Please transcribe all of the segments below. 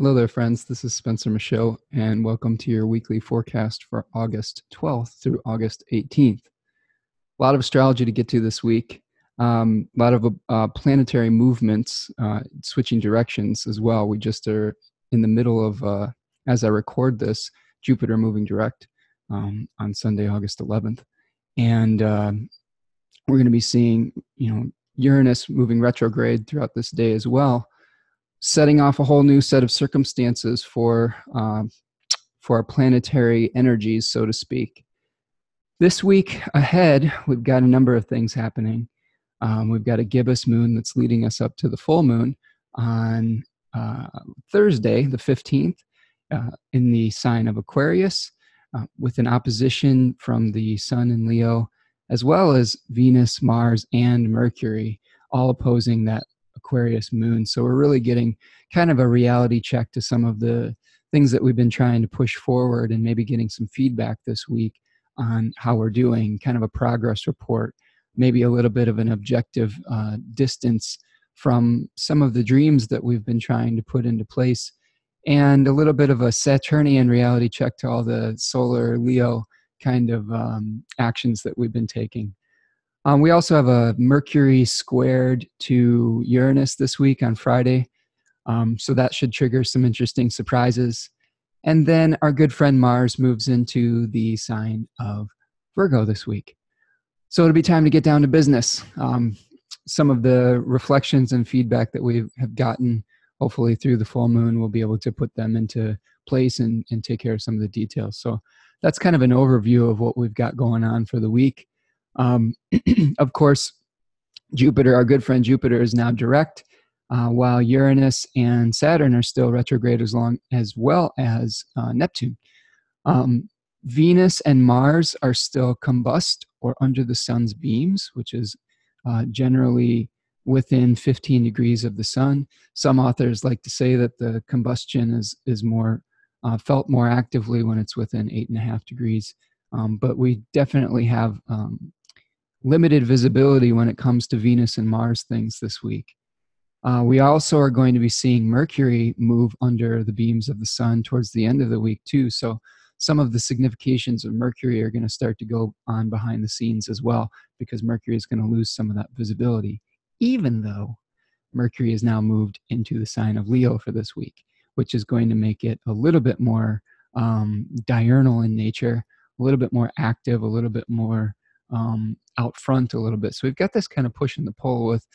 Hello there, friends. This is Spencer Michaud, and welcome to your weekly forecast for August 12th through August 18th. A lot of astrology to get to this week. Um, a lot of uh, planetary movements, uh, switching directions as well. We just are in the middle of, uh, as I record this, Jupiter moving direct um, on Sunday, August 11th, and um, we're going to be seeing, you know, Uranus moving retrograde throughout this day as well setting off a whole new set of circumstances for um, for our planetary energies, so to speak. This week ahead, we've got a number of things happening. Um, we've got a gibbous moon that's leading us up to the full moon on uh, Thursday, the 15th, uh, in the sign of Aquarius, uh, with an opposition from the Sun in Leo, as well as Venus, Mars, and Mercury, all opposing that Aquarius moon. So we're really getting kind of a reality check to some of the things that we've been trying to push forward and maybe getting some feedback this week on how we're doing, kind of a progress report, maybe a little bit of an objective uh, distance from some of the dreams that we've been trying to put into place, and a little bit of a Saturnian reality check to all the solar Leo kind of um, actions that we've been taking. Um, we also have a Mercury squared to Uranus this week on Friday. Um, so that should trigger some interesting surprises. And then our good friend Mars moves into the sign of Virgo this week. So it'll be time to get down to business. Um, some of the reflections and feedback that we have gotten, hopefully through the full moon, we'll be able to put them into place and, and take care of some of the details. So that's kind of an overview of what we've got going on for the week. Um, of course, Jupiter, our good friend Jupiter, is now direct, uh, while Uranus and Saturn are still retrograde as long as well as uh, Neptune. Um, Venus and Mars are still combust or under the sun's beams, which is uh, generally within 15 degrees of the sun. Some authors like to say that the combustion is is more uh, felt more actively when it's within eight and a half degrees. Um, but we definitely have um, limited visibility when it comes to Venus and Mars things this week. Uh, we also are going to be seeing Mercury move under the beams of the sun towards the end of the week, too. So, some of the significations of Mercury are going to start to go on behind the scenes as well, because Mercury is going to lose some of that visibility, even though Mercury is now moved into the sign of Leo for this week, which is going to make it a little bit more um, diurnal in nature, a little bit more active, a little bit more um, out front a little bit. So we've got this kind of push and the pull with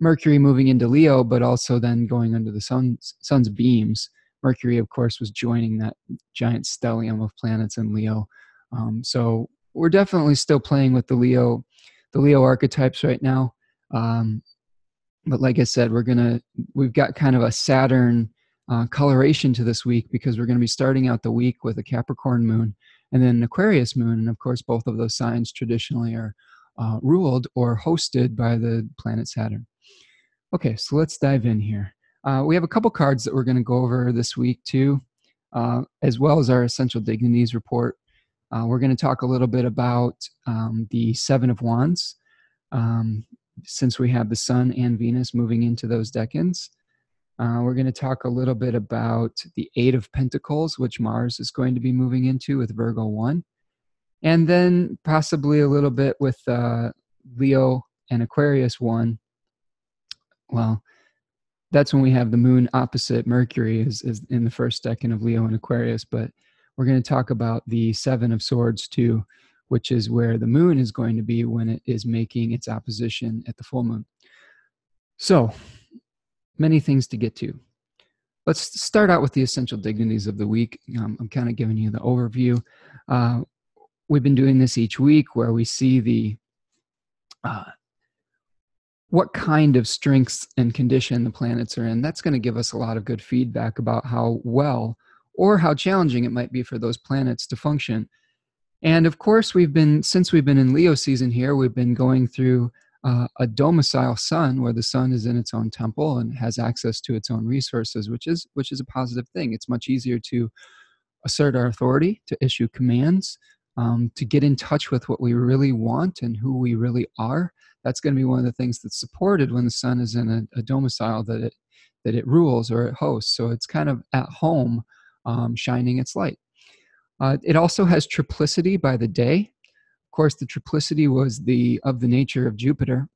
Mercury moving into Leo, but also then going under the sun's sun's beams. Mercury, of course, was joining that giant stellium of planets in Leo. Um, so we're definitely still playing with the Leo, the Leo archetypes right now. Um, but like I said, we're gonna we've got kind of a Saturn uh, coloration to this week because we're going to be starting out the week with a Capricorn moon and then Aquarius moon. And of course, both of those signs traditionally are uh, ruled or hosted by the planet Saturn. Okay, so let's dive in here. Uh, we have a couple cards that we're going to go over this week too, uh, as well as our essential dignities report. Uh, we're going to talk a little bit about um, the Seven of Wands, um, since we have the Sun and Venus moving into those decans. Uh, we're going to talk a little bit about the Eight of Pentacles, which Mars is going to be moving into with Virgo 1. And then possibly a little bit with uh, Leo and Aquarius 1. Well, that's when we have the moon opposite Mercury is, is in the first decan of Leo and Aquarius. But we're going to talk about the Seven of Swords too, which is where the moon is going to be when it is making its opposition at the full moon. So many things to get to. Let's start out with the essential dignities of the week. Um, I'm kind of giving you the overview. Uh, we've been doing this each week where we see the uh, what kind of strengths and condition the planets are in. That's going to give us a lot of good feedback about how well or how challenging it might be for those planets to function. And of course, we've been, since we've been in Leo season here, we've been going through uh, a domicile sun where the sun is in its own temple and has access to its own resources which is which is a positive thing it's much easier to assert our authority to issue commands um, to get in touch with what we really want and who we really are that's going to be one of the things that's supported when the sun is in a, a domicile that it that it rules or it hosts. So it's kind of at home, um, shining its light. Uh, it also has triplicity by the day. Course, the triplicity was the of the nature of Jupiter.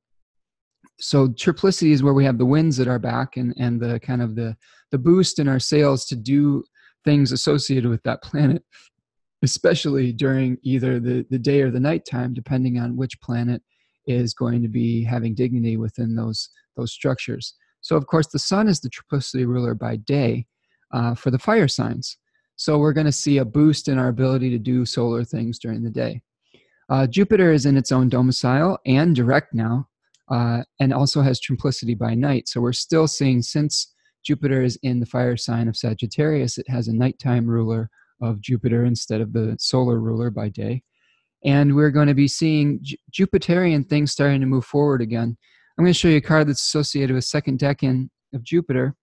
So triplicity is where we have the winds at our back and, and the kind of the, the boost in our sails to do things associated with that planet, especially during either the, the day or the nighttime, depending on which planet is going to be having dignity within those, those structures. So, of course, the sun is the triplicity ruler by day uh, for the fire signs. So, we're going to see a boost in our ability to do solar things during the day. Uh, Jupiter is in its own domicile and direct now, uh, and also has triplicity by night. So, we're still seeing since Jupiter is in the fire sign of Sagittarius, it has a nighttime ruler of Jupiter instead of the solar ruler by day. And we're going to be seeing J- Jupiterian things starting to move forward again. I'm going to show you a card that's associated with second decan of Jupiter,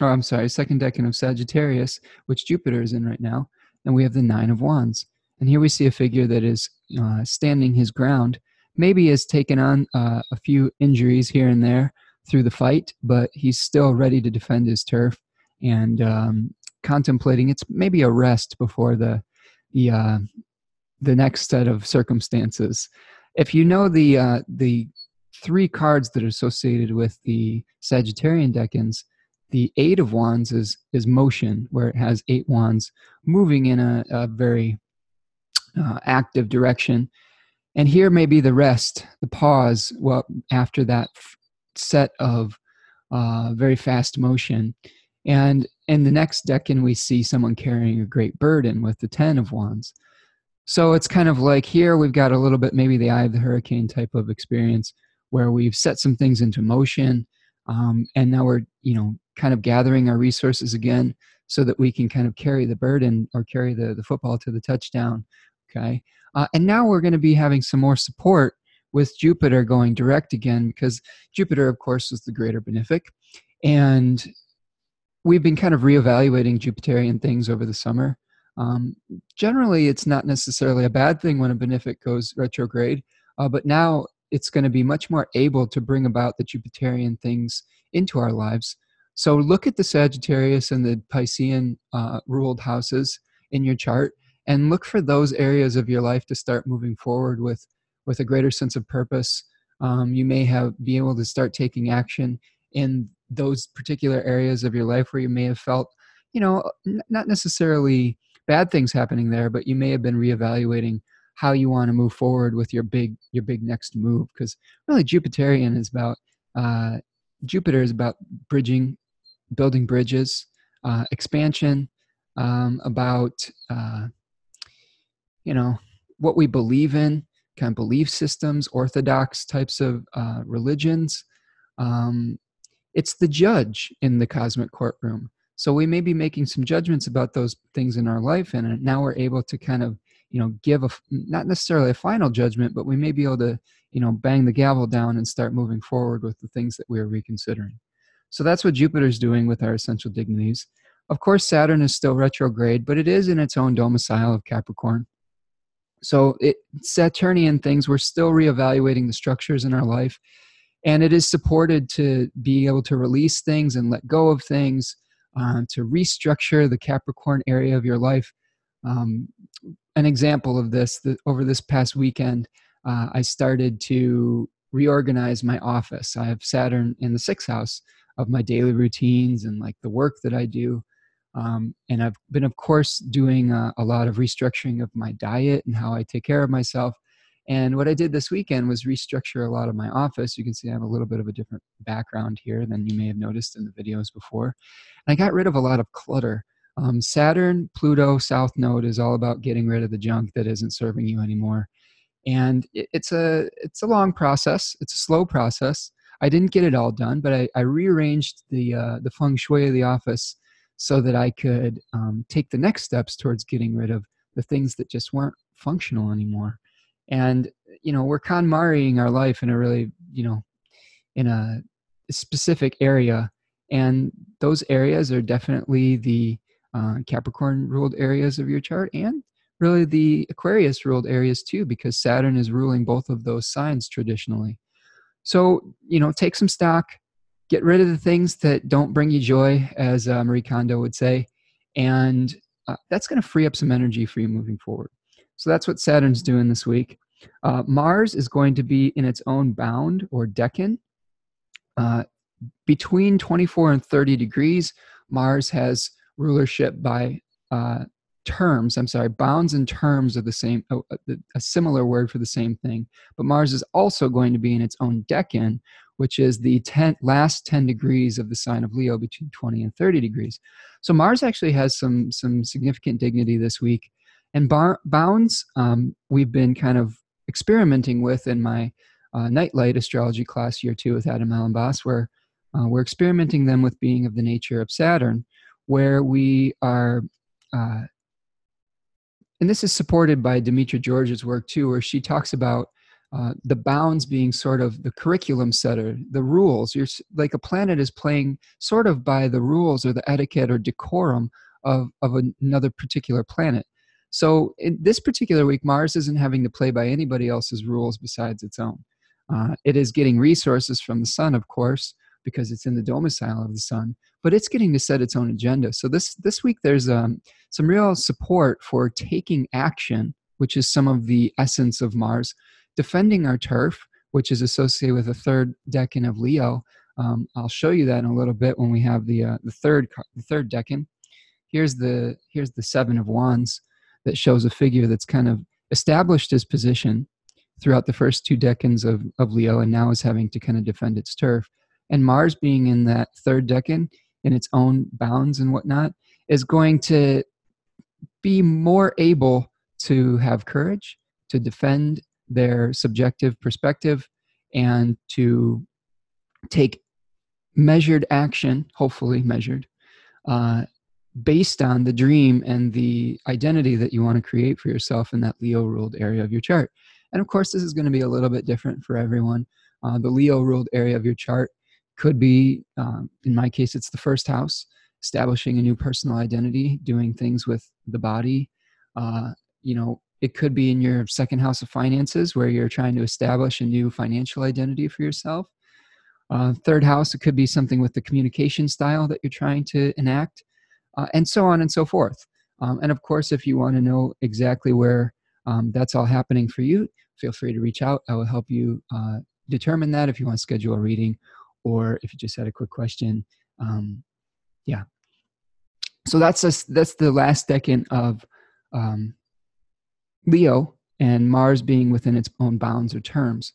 or I'm sorry, second decan of Sagittarius, which Jupiter is in right now. And we have the Nine of Wands. And here we see a figure that is uh, standing his ground, maybe has taken on uh, a few injuries here and there through the fight, but he's still ready to defend his turf and um, contemplating it's maybe a rest before the the uh, the next set of circumstances. If you know the uh, the three cards that are associated with the Sagittarian decans, the Eight of Wands is is motion, where it has eight wands moving in a, a very uh, active direction. And here may be the rest, the pause. Well, after that f- set of uh, very fast motion, and in the next decan, we see someone carrying a great burden with the Ten of Wands. So it's kind of like here we've got a little bit maybe the eye of the hurricane type of experience where we've set some things into motion, um, and now we're you know kind of gathering our resources again so that we can kind of carry the burden or carry the, the football to the touchdown. Okay, uh, and now we're going to be having some more support with Jupiter going direct again because Jupiter, of course, is the greater benefic, and we've been kind of reevaluating Jupiterian things over the summer. Um, generally, it's not necessarily a bad thing when a benefic goes retrograde, uh, but now it's going to be much more able to bring about the Jupiterian things into our lives. So look at the Sagittarius and the Piscean uh, ruled houses in your chart and look for those areas of your life to start moving forward with with a greater sense of purpose. Um, you may have be able to start taking action in those particular areas of your life where you may have felt, you know, n- not necessarily bad things happening there, but you may have been reevaluating how you want to move forward with your big your big next move. Because really, Jupiterian is about uh, Jupiter is about bridging, building bridges, uh, expansion, um, about uh, you know what we believe in, kind of belief systems, orthodox types of uh, religions. Um, it's the judge in the cosmic courtroom. So we may be making some judgments about those things in our life, and now we're able to kind of, you know, give a not necessarily a final judgment, but we may be able to, you know, bang the gavel down and start moving forward with the things that we are reconsidering. So that's what Jupiter's doing with our essential dignities. Of course, Saturn is still retrograde, but it is in its own domicile of Capricorn. So it, Saturnian things, we're still reevaluating the structures in our life and it is supported to be able to release things and let go of things uh, to restructure the capricorn area of your life. Um, an example of this the, over this past weekend uh, i started to reorganize my office. I have saturn in the sixth house of my daily routines and like the work that i do um, and i've been of course doing uh, a lot of restructuring of my diet and how i take care of myself and what I did this weekend was restructure a lot of my office. You can see I have a little bit of a different background here than you may have noticed in the videos before. And I got rid of a lot of clutter. Um, Saturn, Pluto, South Node is all about getting rid of the junk that isn't serving you anymore. And it, it's a it's a long process. It's a slow process. I didn't get it all done, but I, I rearranged the uh, the feng shui of the office so that I could um, take the next steps towards getting rid of the things that just weren't functional anymore. And you know we're KonMariing our life in a really you know in a specific area. And those areas are definitely the uh, capricorn ruled areas of your chart and really the aquarius ruled areas too because saturn is ruling both of those signs traditionally. So you know take some stock get rid of the things that don't bring you joy, as uh, Marie Kondo would say, and uh, that's going to free up some energy for you moving forward. So that's what Saturn's doing this week. Uh, Mars is going to be in its own bound or decan. Uh, between 24 and 30 degrees, Mars has rulership by uh, terms. I'm sorry, bounds and terms are the same, oh, uh, a similar word for the same thing. But Mars is also going to be in its own decan, which is the 10, last 10 degrees of the sign of Leo between 20 and 30 degrees. So Mars actually has some some significant dignity this week. And bar, bounds, um, we've been kind of experimenting with in my uh, nightlight astrology class year two with Adam Elenbaas, where uh, we're experimenting them with being of the nature of Saturn, where we are, uh, and this is supported by Demetra George's work too, where she talks about uh, the bounds being sort of the curriculum setter, the rules. You're like a planet is playing sort of by the rules or the etiquette or decorum of, of another particular planet. So in this particular week, Mars isn't having to play by anybody else's rules besides its own. Uh, it is getting resources from the sun, of course, because it's in the domicile of the sun, but it's getting to set its own agenda. So this this week, there's um, some real support for taking action, which is some of the essence of Mars, defending our turf, which is associated with the third decan of Leo. Um, I'll show you that in a little bit when we have the uh, the third the third decan. Here's the here's the seven of wands that shows a figure that's kind of established his position throughout the first two decans of, of Leo and now is having to kind of defend its turf. And Mars being in that third decan in its own bounds and whatnot is going to be more able to have courage to defend their subjective perspective and to take measured action, hopefully measured, uh, based on the dream and the identity that you want to create for yourself in that Leo ruled area of your chart. And of course, this is going to be a little bit different for everyone. Uh, the Leo ruled area of your chart could be, um, in my case, it's the first house, establishing a new personal identity, doing things with the body. Uh, you know, it could be in your second house of finances where you're trying to establish a new financial identity for yourself. Uh, third house, it could be something with the communication style that you're trying to enact uh, and so on and so forth. Um, and of course, if you want to know exactly where um, that's all happening for you, feel free to reach out. I will help you uh, determine that if you want to schedule a reading or if you just had a quick question. Um, yeah. So that's a, that's the last second of um, Leo and Mars being within its own bounds or terms.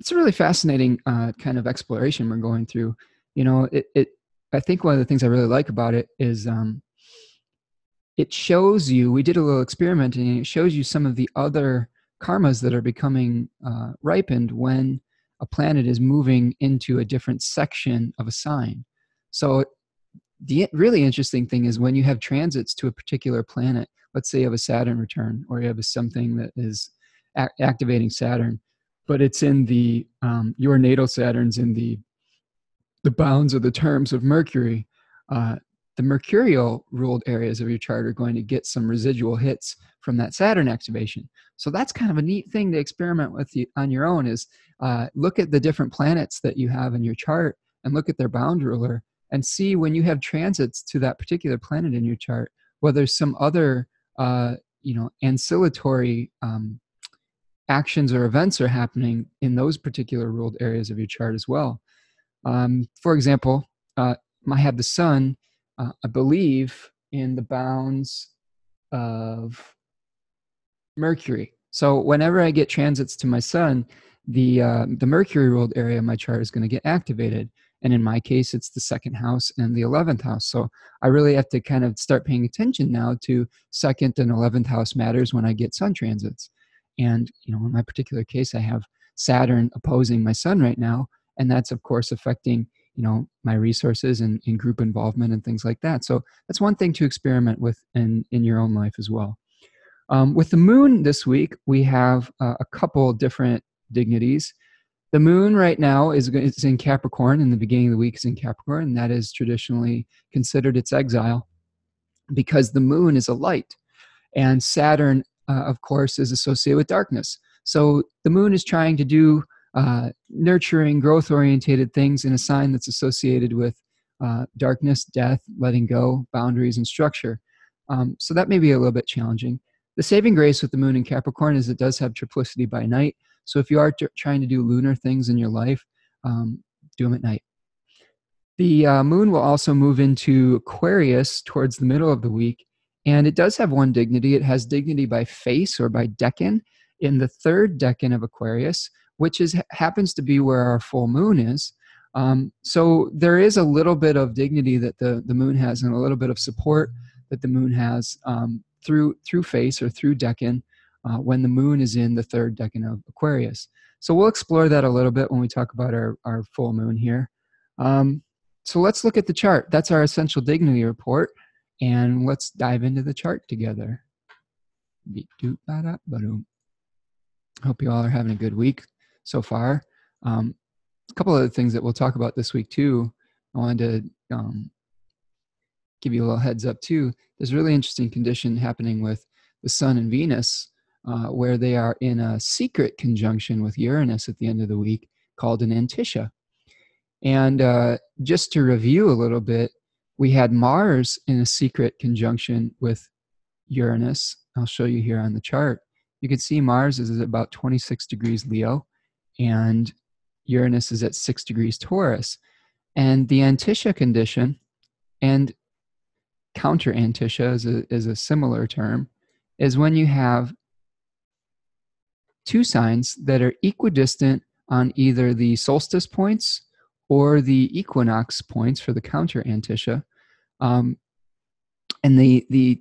It's a really fascinating uh, kind of exploration we're going through. You know, it, it I think one of the things I really like about it is um, it shows you. We did a little experimenting, and it shows you some of the other karmas that are becoming uh, ripened when a planet is moving into a different section of a sign. So the really interesting thing is when you have transits to a particular planet. Let's say you have a Saturn return, or you have a, something that is activating Saturn, but it's in the um, your natal Saturn's in the the bounds or the terms of Mercury, uh, the mercurial ruled areas of your chart are going to get some residual hits from that Saturn activation. So that's kind of a neat thing to experiment with you, on your own is uh, look at the different planets that you have in your chart and look at their bound ruler and see when you have transits to that particular planet in your chart, whether some other uh, you know ancillatory um, actions or events are happening in those particular ruled areas of your chart as well. Um, for example, uh, I have the sun, uh, I believe, in the bounds of Mercury. So whenever I get transits to my sun, the uh, the Mercury ruled area of my chart is going to get activated. And in my case, it's the second house and the 11th house. So I really have to kind of start paying attention now to second and 11th house matters when I get sun transits. And, you know, in my particular case, I have Saturn opposing my sun right now and that's of course affecting you know my resources and, in group involvement and things like that so that's one thing to experiment with in in your own life as well um, with the moon this week we have uh, a couple different dignities the moon right now is, is in capricorn in the beginning of the week is in capricorn and that is traditionally considered its exile because the moon is a light and saturn uh, of course is associated with darkness so the moon is trying to do uh, nurturing, growth orientated things in a sign that's associated with uh, darkness, death, letting go, boundaries, and structure. Um, so that may be a little bit challenging. The saving grace with the moon in Capricorn is it does have triplicity by night. So if you are t- trying to do lunar things in your life, um, do them at night. The uh, moon will also move into Aquarius towards the middle of the week. And it does have one dignity. It has dignity by face or by decan in the third decan of Aquarius, which is happens to be where our full moon is. Um, so there is a little bit of dignity that the, the moon has and a little bit of support that the moon has um, through through face or through decan uh, when the moon is in the third decan of Aquarius. So we'll explore that a little bit when we talk about our, our full moon here. Um, so let's look at the chart. That's our essential dignity report. And let's dive into the chart together. Hope you all are having a good week so far. Um, a couple other things that we'll talk about this week too. I wanted to um, give you a little heads up too. There's a really interesting condition happening with the Sun and Venus, uh, where they are in a secret conjunction with Uranus at the end of the week, called an Antiscia. And uh, just to review a little bit, we had Mars in a secret conjunction with Uranus. I'll show you here on the chart. You can see Mars is about 26 degrees Leo, and Uranus is at 6 degrees Taurus. And the Antiscia condition, and counter Antiscia is a, is a similar term, is when you have two signs that are equidistant on either the solstice points or the equinox points for the counter Antiscia. Um, and the, the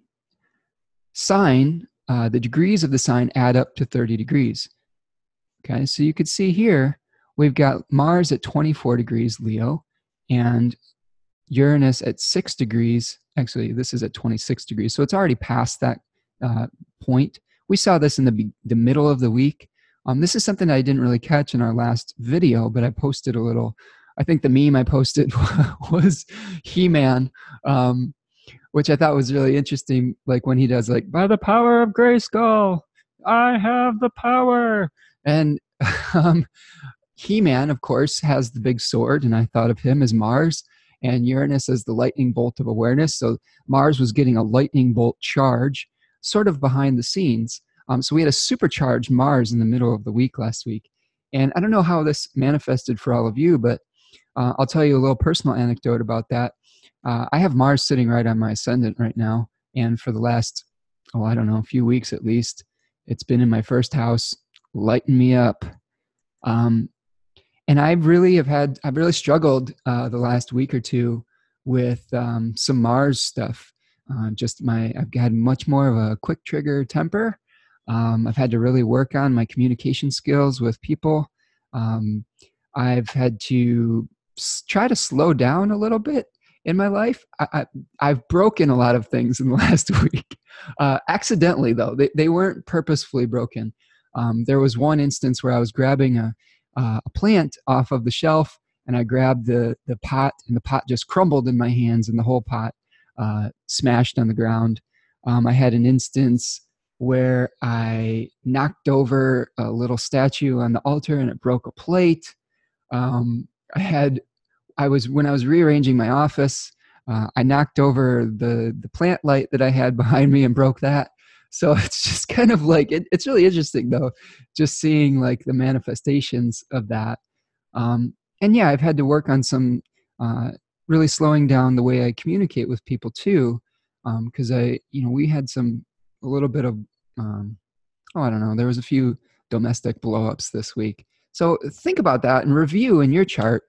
sign, uh, the degrees of the sign add up to 30 degrees. Okay, so you could see here we've got Mars at 24 degrees Leo and Uranus at 6 degrees. Actually, this is at 26 degrees, so it's already past that uh, point. We saw this in the, the middle of the week. Um, this is something I didn't really catch in our last video, but I posted a little I think the meme I posted was He Man, um, which I thought was really interesting. Like when he does, like, by the power of Grayskull, I have the power. And um, He Man, of course, has the big sword, and I thought of him as Mars, and Uranus as the lightning bolt of awareness. So Mars was getting a lightning bolt charge, sort of behind the scenes. Um, so we had a supercharged Mars in the middle of the week last week. And I don't know how this manifested for all of you, but uh, I'll tell you a little personal anecdote about that. Uh, I have Mars sitting right on my ascendant right now, and for the last, oh, I don't know, a few weeks at least, it's been in my first house, lighting me up. Um, and I really have had, I've really struggled uh, the last week or two with um, some Mars stuff. Uh, just my, I've had much more of a quick trigger temper. Um, I've had to really work on my communication skills with people. Um, I've had to try to slow down a little bit in my life. I, have broken a lot of things in the last week, uh, accidentally though. They, they weren't purposefully broken. Um, there was one instance where I was grabbing a, uh, a plant off of the shelf, and I grabbed the the pot, and the pot just crumbled in my hands, and the whole pot uh, smashed on the ground. Um, I had an instance where I knocked over a little statue on the altar, and it broke a plate. Um, I had I was when I was rearranging my office, uh, I knocked over the the plant light that I had behind me and broke that. So it's just kind of like it, it's really interesting though, just seeing like the manifestations of that. Um, and yeah, I've had to work on some uh, really slowing down the way I communicate with people too, because um, I you know we had some a little bit of um, oh I don't know there was a few domestic blowups this week. So think about that and review in your chart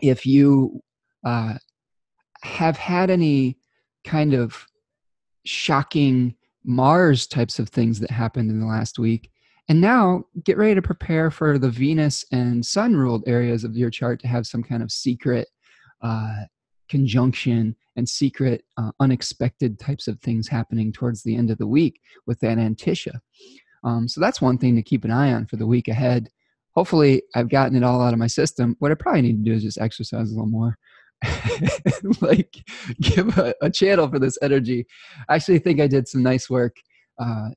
if you uh, have had any kind of shocking Mars types of things that happened in the last week. And now get ready to prepare for the Venus and Sun ruled areas of your chart to have some kind of secret uh, conjunction and secret, uh, unexpected types of things happening towards the end of the week with that Antiscia. Um, so that's one thing to keep an eye on for the week ahead hopefully I've gotten it all out of my system. What I probably need to do is just exercise a little more. like give a, a, channel for this energy. I actually think I did some nice work uh,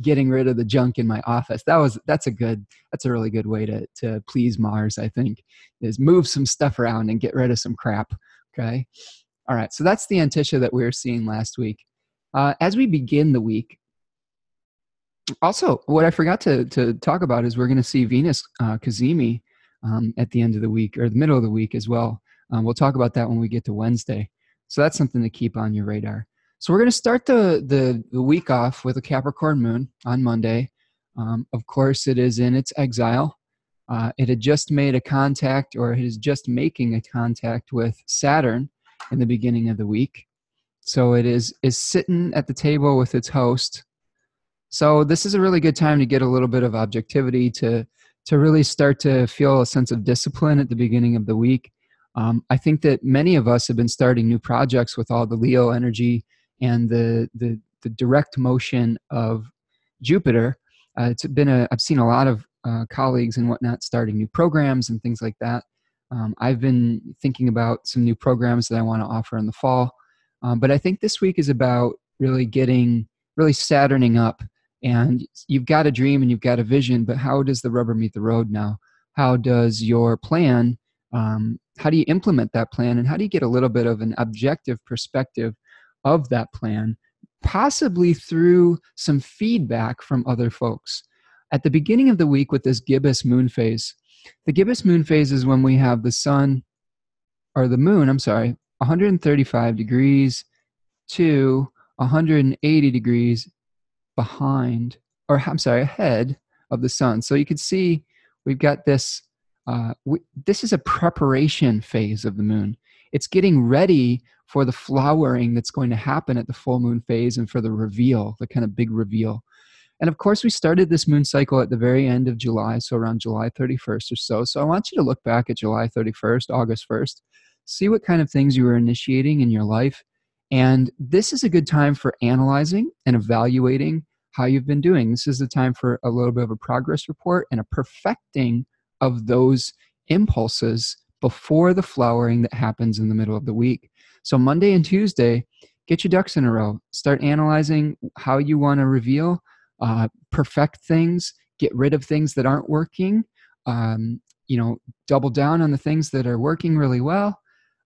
getting rid of the junk in my office. That was that's a good that's a really good way to to please Mars, I think, is move some stuff around and get rid of some crap. Okay. All right. So that's the Antiscia that we were seeing last week. Uh, as we begin the week, also what I forgot to to talk about is we're going to see Venus uh, Cazimi um, at the end of the week or the middle of the week as well. Um, we'll talk about that when we get to Wednesday. So that's something to keep on your radar. So we're going to start the, the, the week off with a Capricorn moon on Monday. Um, of course, it is in its exile. Uh, it had just made a contact, or it is just making a contact with Saturn in the beginning of the week. So it is is sitting at the table with its host. So this is a really good time to get a little bit of objectivity to to really start to feel a sense of discipline at the beginning of the week. Um, I think that many of us have been starting new projects with all the Leo energy and the the, the direct motion of Jupiter. Uh, it's been a I've seen a lot of uh, colleagues and whatnot starting new programs and things like that. Um, I've been thinking about some new programs that I want to offer in the fall, um, but I think this week is about really getting really Saturning up. And you've got a dream and you've got a vision, but how does the rubber meet the road now? How does your plan? Um, how do you implement that plan, and how do you get a little bit of an objective perspective of that plan, possibly through some feedback from other folks. At the beginning of the week with this gibbous moon phase, the gibbous moon phase is when we have the sun, or the moon, I'm sorry, 135 degrees to 180 degrees behind, or I'm sorry, ahead of the sun. So you can see we've got this. Uh, we, this is a preparation phase of the moon. It's getting ready for the flowering that's going to happen at the full moon phase and for the reveal, the kind of big reveal. And of course, we started this moon cycle at the very end of July, so around July 31st or so. So I want you to look back at July 31st, August 1st, see what kind of things you were initiating in your life. And this is a good time for analyzing and evaluating how you've been doing. This is the time for a little bit of a progress report and a perfecting of those impulses before the flowering that happens in the middle of the week. So Monday and Tuesday, get your ducks in a row. Start analyzing how you want to reveal, uh, perfect things, get rid of things that aren't working. Um, you know, double down on the things that are working really well.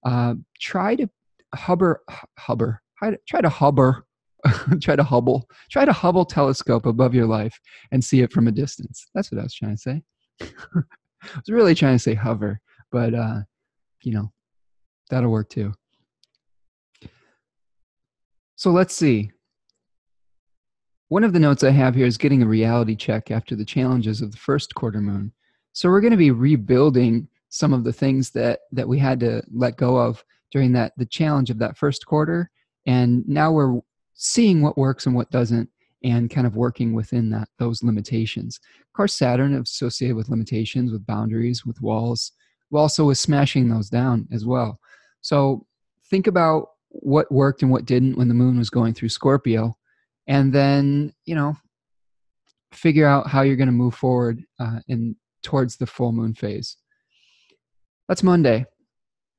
Uh, try to hubber, hubber, try to hubber, try to hubble, try to Hubble telescope above your life and see it from a distance. That's what I was trying to say. I was really trying to say hover, but uh, you know, that'll work too. So let's see. One of the notes I have here is getting a reality check after the challenges of the first quarter moon. So we're going to be rebuilding some of the things that that we had to let go of during that the challenge of that first quarter and now we're seeing what works and what doesn't and kind of working within that those limitations. Of course Saturn is associated with limitations, with boundaries, with walls, also with smashing those down as well. So think about what worked and what didn't when the moon was going through Scorpio, and then you know figure out how you're going to move forward uh, in towards the full moon phase. That's Monday.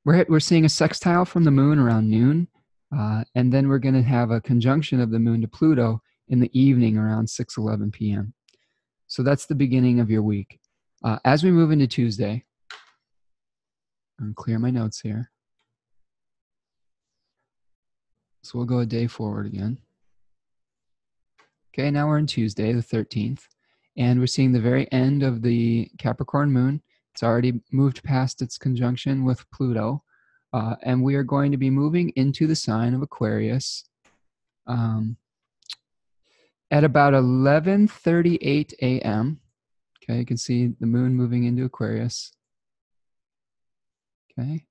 We're we're seeing a sextile from the moon around noon, uh, and then we're going to have a conjunction of the moon to Pluto in the evening around 6:11 p.m. So that's the beginning of your week. Uh, as we move into Tuesday, I'm clear my notes here. So we'll go a day forward again. Okay, now we're in Tuesday, the 13th, and we're seeing the very end of the Capricorn moon. It's already moved past its conjunction with Pluto, uh, and we are going to be moving into the sign of Aquarius um, at about 11:38 a.m. Okay, you can see the moon moving into Aquarius. Okay,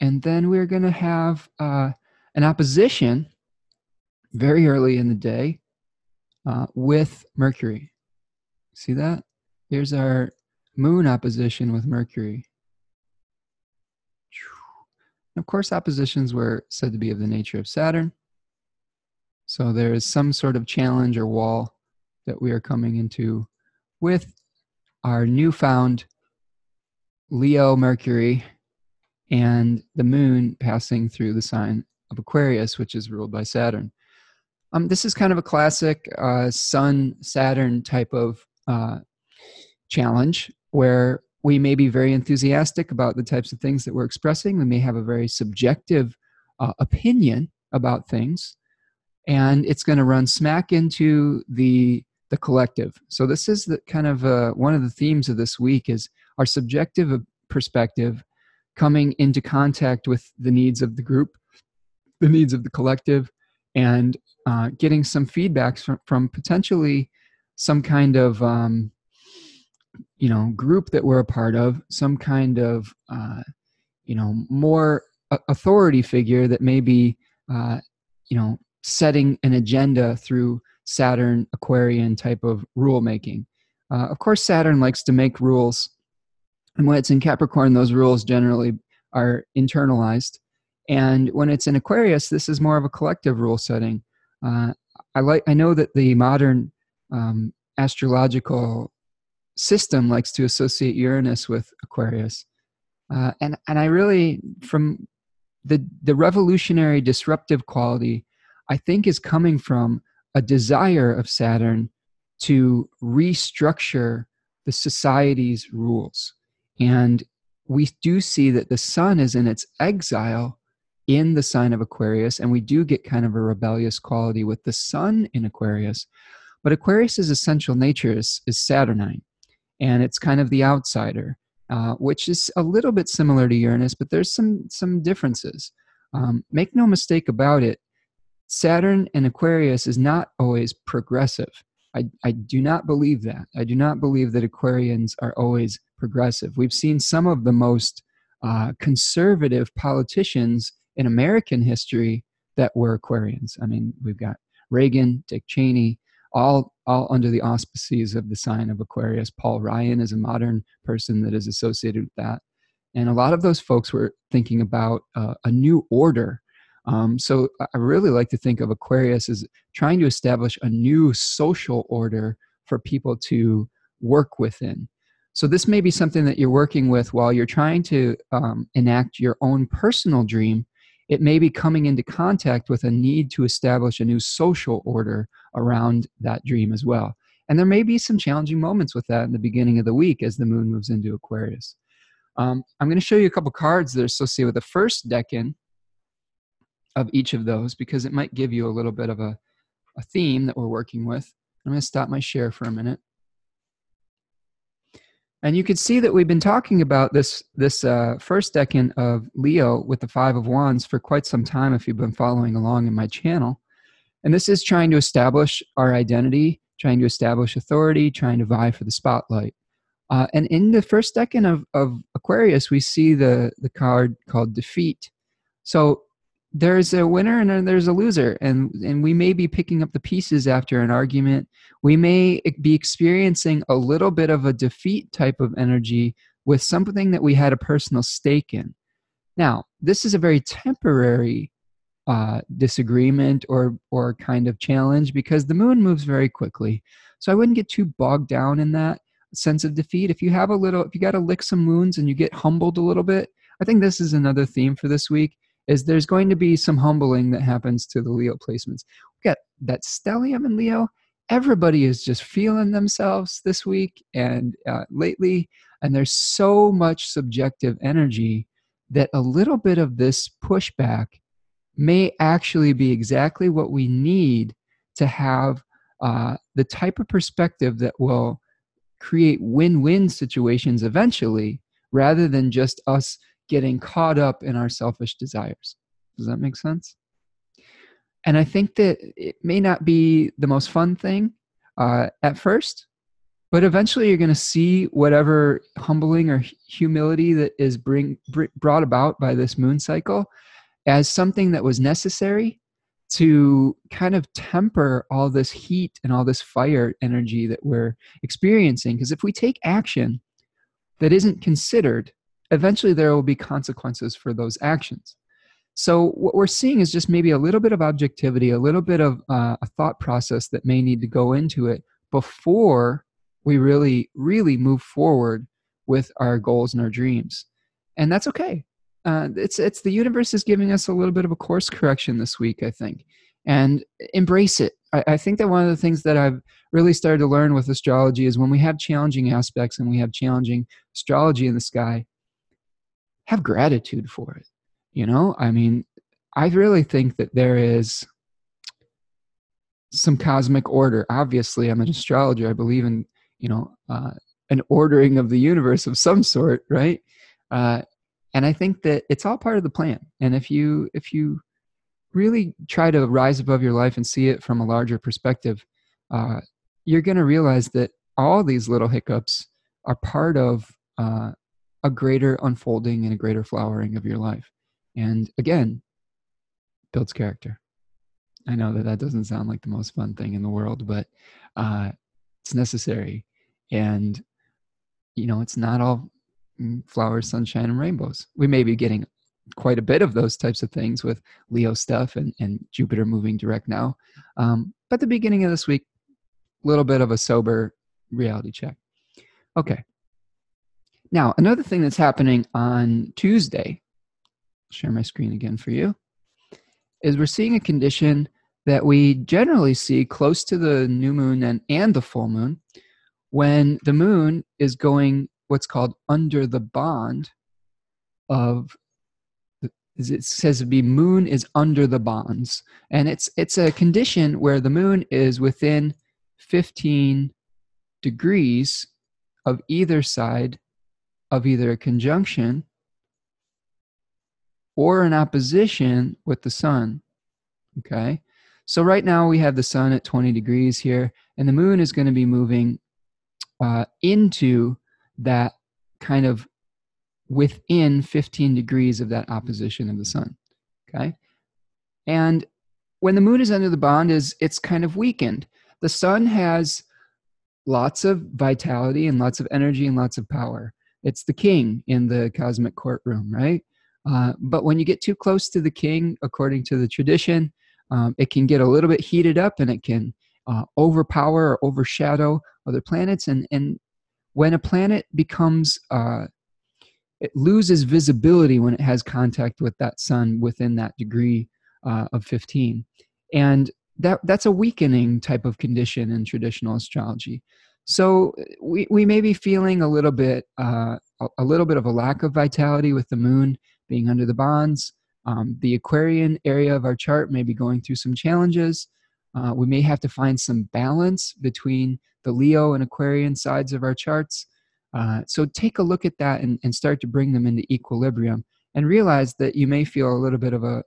and then we're going to have uh, an opposition very early in the day uh, with Mercury. See that? Here's our moon opposition with Mercury. And of course, oppositions were said to be of the nature of Saturn. So there is some sort of challenge or wall that we are coming into with our newfound Leo Mercury and the moon passing through the sign of Aquarius, which is ruled by Saturn. um, this is kind of a classic uh, Sun Saturn type of uh, challenge where we may be very enthusiastic about the types of things that we're expressing. We may have a very subjective uh, opinion about things, and it's going to run smack into the the collective. So this is the kind of uh, one of the themes of this week is our subjective perspective coming into contact with the needs of the group, the needs of the collective, and uh, getting some feedbacks from, from potentially some kind of um, you know group that we're a part of some kind of uh, you know more authority figure that may be uh, you know setting an agenda through saturn aquarian type of rule making uh, of course saturn likes to make rules and when it's in capricorn those rules generally are internalized and when it's in aquarius this is more of a collective rule setting uh, i like i know that the modern um, astrological system likes to associate Uranus with Aquarius. Uh, and, and I really, from the, the revolutionary disruptive quality, I think is coming from a desire of Saturn to restructure the society's rules. And we do see that the sun is in its exile in the sign of Aquarius, and we do get kind of a rebellious quality with the sun in Aquarius. But Aquarius's essential nature is, is Saturnine and it's kind of the outsider, uh, which is a little bit similar to Uranus, but there's some some differences. Um, make no mistake about it, Saturn and Aquarius is not always progressive. I, I do not believe that. I do not believe that Aquarians are always progressive. We've seen some of the most uh, conservative politicians in American history that were Aquarians. I mean, we've got Reagan, Dick Cheney, all all under the auspices of the sign of Aquarius. Paul Ryan is a modern person that is associated with that, and a lot of those folks were thinking about uh, a new order. Um, so I really like to think of Aquarius as trying to establish a new social order for people to work within. So this may be something that you're working with while you're trying to um, enact your own personal dream it may be coming into contact with a need to establish a new social order around that dream as well. And there may be some challenging moments with that in the beginning of the week as the moon moves into Aquarius. Um, I'm going to show you a couple cards that are associated with the first decan of each of those because it might give you a little bit of a, a theme that we're working with. I'm going to stop my share for a minute. And you can see that we've been talking about this this uh, first decan of Leo with the Five of Wands for quite some time. If you've been following along in my channel, and this is trying to establish our identity, trying to establish authority, trying to vie for the spotlight. Uh, and in the first decan of, of Aquarius, we see the the card called Defeat. So there's a winner and there's a loser. And and we may be picking up the pieces after an argument. We may be experiencing a little bit of a defeat type of energy with something that we had a personal stake in. Now this is a very temporary uh, disagreement or or kind of challenge because the moon moves very quickly. So i wouldn't get too bogged down in that sense of defeat. If you have a little if you got to lick some wounds and you get humbled a little bit i think this is another theme for this week is there's going to be some humbling that happens to the Leo placements. We got that stellium in Leo. Everybody is just feeling themselves this week and uh, lately, and there's so much subjective energy that a little bit of this pushback may actually be exactly what we need to have uh, the type of perspective that will create win-win situations eventually rather than just us getting caught up in our selfish desires. Does that make sense? And I think that it may not be the most fun thing uh, at first, but eventually you're going to see whatever humbling or humility that is bring, brought about by this moon cycle as something that was necessary to kind of temper all this heat and all this fire energy that we're experiencing. Because if we take action that isn't considered, eventually there will be consequences for those actions. So, what we're seeing is just maybe a little bit of objectivity, a little bit of uh, a thought process that may need to go into it before we really, really move forward with our goals and our dreams. And that's okay. Uh, it's, it's the universe is giving us a little bit of a course correction this week, I think. and embrace it. I, I think that one of the things that I've really started to learn with astrology is when we have challenging aspects and we have challenging astrology in the sky, have gratitude for it. You know, I mean, I really think that there is some cosmic order. Obviously, I'm an astrologer. I believe in, you know, uh, an ordering of the universe of some sort, right? Uh, and I think that it's all part of the plan. And if you if you really try to rise above your life and see it from a larger perspective, uh, you're going to realize that all these little hiccups are part of uh, a greater unfolding and a greater flowering of your life. And again, builds character. I know that that doesn't sound like the most fun thing in the world, but uh, it's necessary. And, you know, it's not all mm, flowers, sunshine, and rainbows. We may be getting quite a bit of those types of things with Leo stuff and, and Jupiter moving direct now. Um, but the beginning of this week, a little bit of a sober reality check. Okay. Now, another thing that's happening on Tuesday, I'll share my screen again for you, is we're seeing a condition that we generally see close to the new moon and, and the full moon when the moon is going what's called under the bond of it says to be moon is under the bonds. And it's it's a condition where the moon is within 15 degrees of either side of either a conjunction or an opposition with the sun okay? So right now we have the sun at 20 degrees here and the moon is going to be moving uh, into that kind of within 15 degrees of that opposition of the sun okay? And when the moon is under the bond is it's kind of weakened. The sun has lots of vitality and lots of energy and lots of power it's the king in the cosmic courtroom right? Uh, but when you get too close to the king according to the tradition um, it can get a little bit heated up and it can uh, overpower or overshadow other planets. And and when a planet becomes uh, it loses visibility when it has contact with that sun within that degree uh, of 15 and that that's a weakening type of condition in traditional astrology so we, we may be feeling a little bit uh, a, little bit of a lack of vitality with the moon being under the bonds. Um, the aquarian area of our chart may be going through some challenges. Uh, we may have to find some balance between the leo and aquarian sides of our charts. Uh, so take a look at that and, and start to bring them into equilibrium and realize that you may feel a little bit of a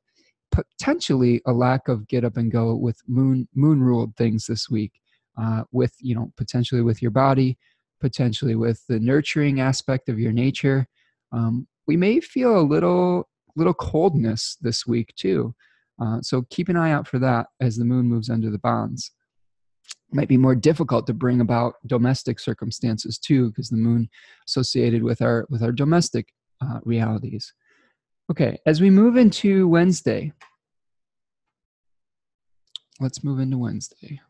potentially a lack of get up and go with moon moon ruled things this week uh, with you know potentially with your body potentially with the nurturing aspect of your nature. Um, we may feel a little little coldness this week too. Uh, so keep an eye out for that as the moon moves under the bonds. Might be more difficult to bring about domestic circumstances too because the moon associated with our with our domestic uh, realities. Okay as we move into wednesday let's move into wednesday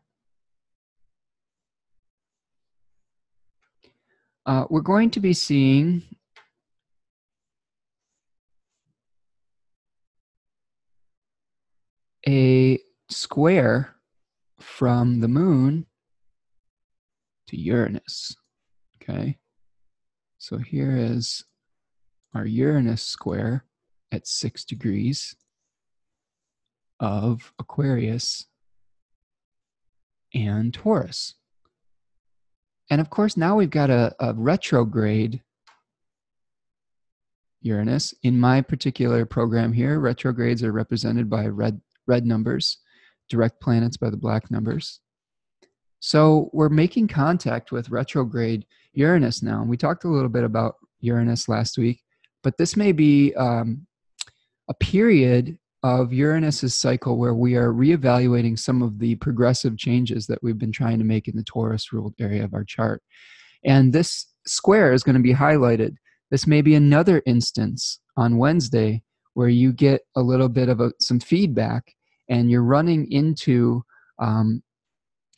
uh, we're going to be seeing a square from the moon to Uranus. Okay. So here is our Uranus square at six degrees of Aquarius and Taurus. And of course, now we've got a, a retrograde Uranus. In my particular program here, retrogrades are represented by red, red numbers direct planets by the black numbers. So we're making contact with retrograde Uranus now. And we talked a little bit about Uranus last week, but this may be um, a period of Uranus's cycle where we are reevaluating some of the progressive changes that we've been trying to make in the Taurus ruled area of our chart. And this square is going to be highlighted. This may be another instance on Wednesday where you get a little bit of a, some feedback and you're running into um,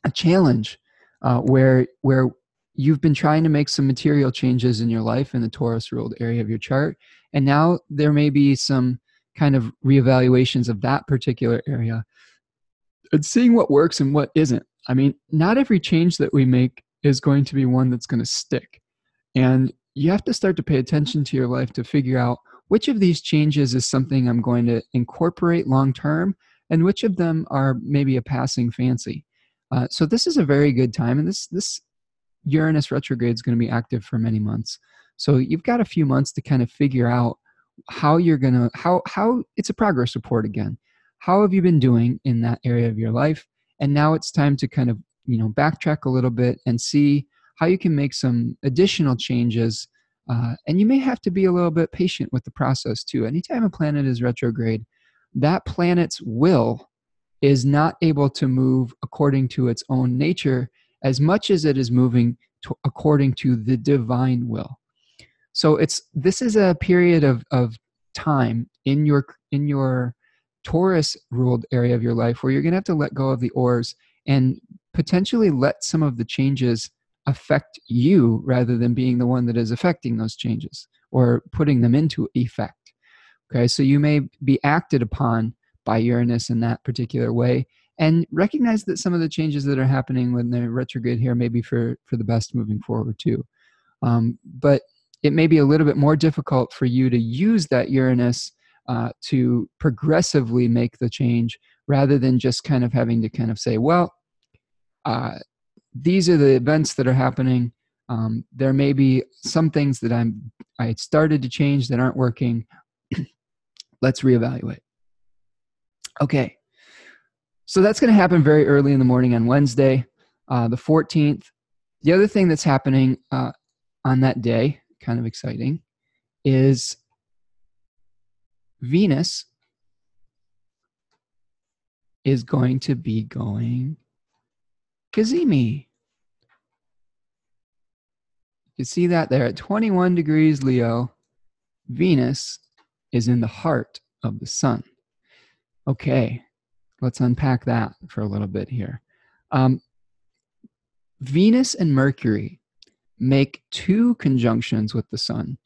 a challenge uh, where where you've been trying to make some material changes in your life in the Taurus ruled area of your chart, and now there may be some kind of reevaluations of that particular area. and seeing what works and what isn't. I mean, not every change that we make is going to be one that's going to stick. And you have to start to pay attention to your life to figure out which of these changes is something I'm going to incorporate long term and which of them are maybe a passing fancy. Uh, so this is a very good time, and this this Uranus retrograde is going to be active for many months. So you've got a few months to kind of figure out how you're going to how how it's a progress report again. How have you been doing in that area of your life? And now it's time to kind of you know backtrack a little bit and see how you can make some additional changes. Uh, and you may have to be a little bit patient with the process too. Anytime a planet is retrograde, that planet's will is not able to move according to its own nature as much as it is moving to, according to the divine will. So it's this is a period of, of time in your in your Taurus ruled area of your life where you're going to have to let go of the oars and potentially let some of the changes affect you rather than being the one that is affecting those changes or putting them into effect. Okay, so you may be acted upon by Uranus in that particular way and recognize that some of the changes that are happening when they're retrograde here may be for, for the best moving forward too. Um, but it may be a little bit more difficult for you to use that Uranus uh, to progressively make the change rather than just kind of having to kind of say, well, uh, these are the events that are happening. Um, there may be some things that I'm I started to change that aren't working. Let's reevaluate. Okay, so that's going to happen very early in the morning on Wednesday, uh, the 14th. The other thing that's happening uh, on that day, kind of exciting, is Venus is going to be going cazimi. You see that there at 21 degrees Leo, Venus is in the heart of the sun. Okay, let's unpack that for a little bit here. Um, Venus and Mercury make two conjunctions with the sun.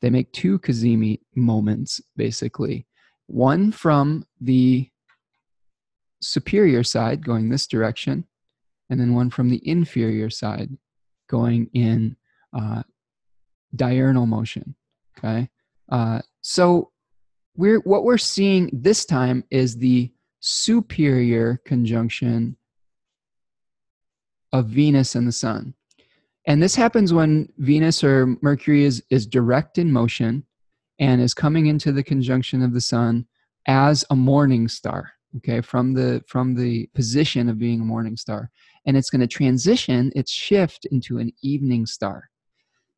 They make two cazimi moments basically. One from the superior side going this direction and then one from the inferior side going in uh, diurnal motion okay? Uh, so we're what we're seeing this time is the superior conjunction of venus and the sun and this happens when Venus or Mercury is, is direct in motion and is coming into the conjunction of the sun as a morning star, okay, from the from the position of being a morning star. And it's going to transition its shift into an evening star.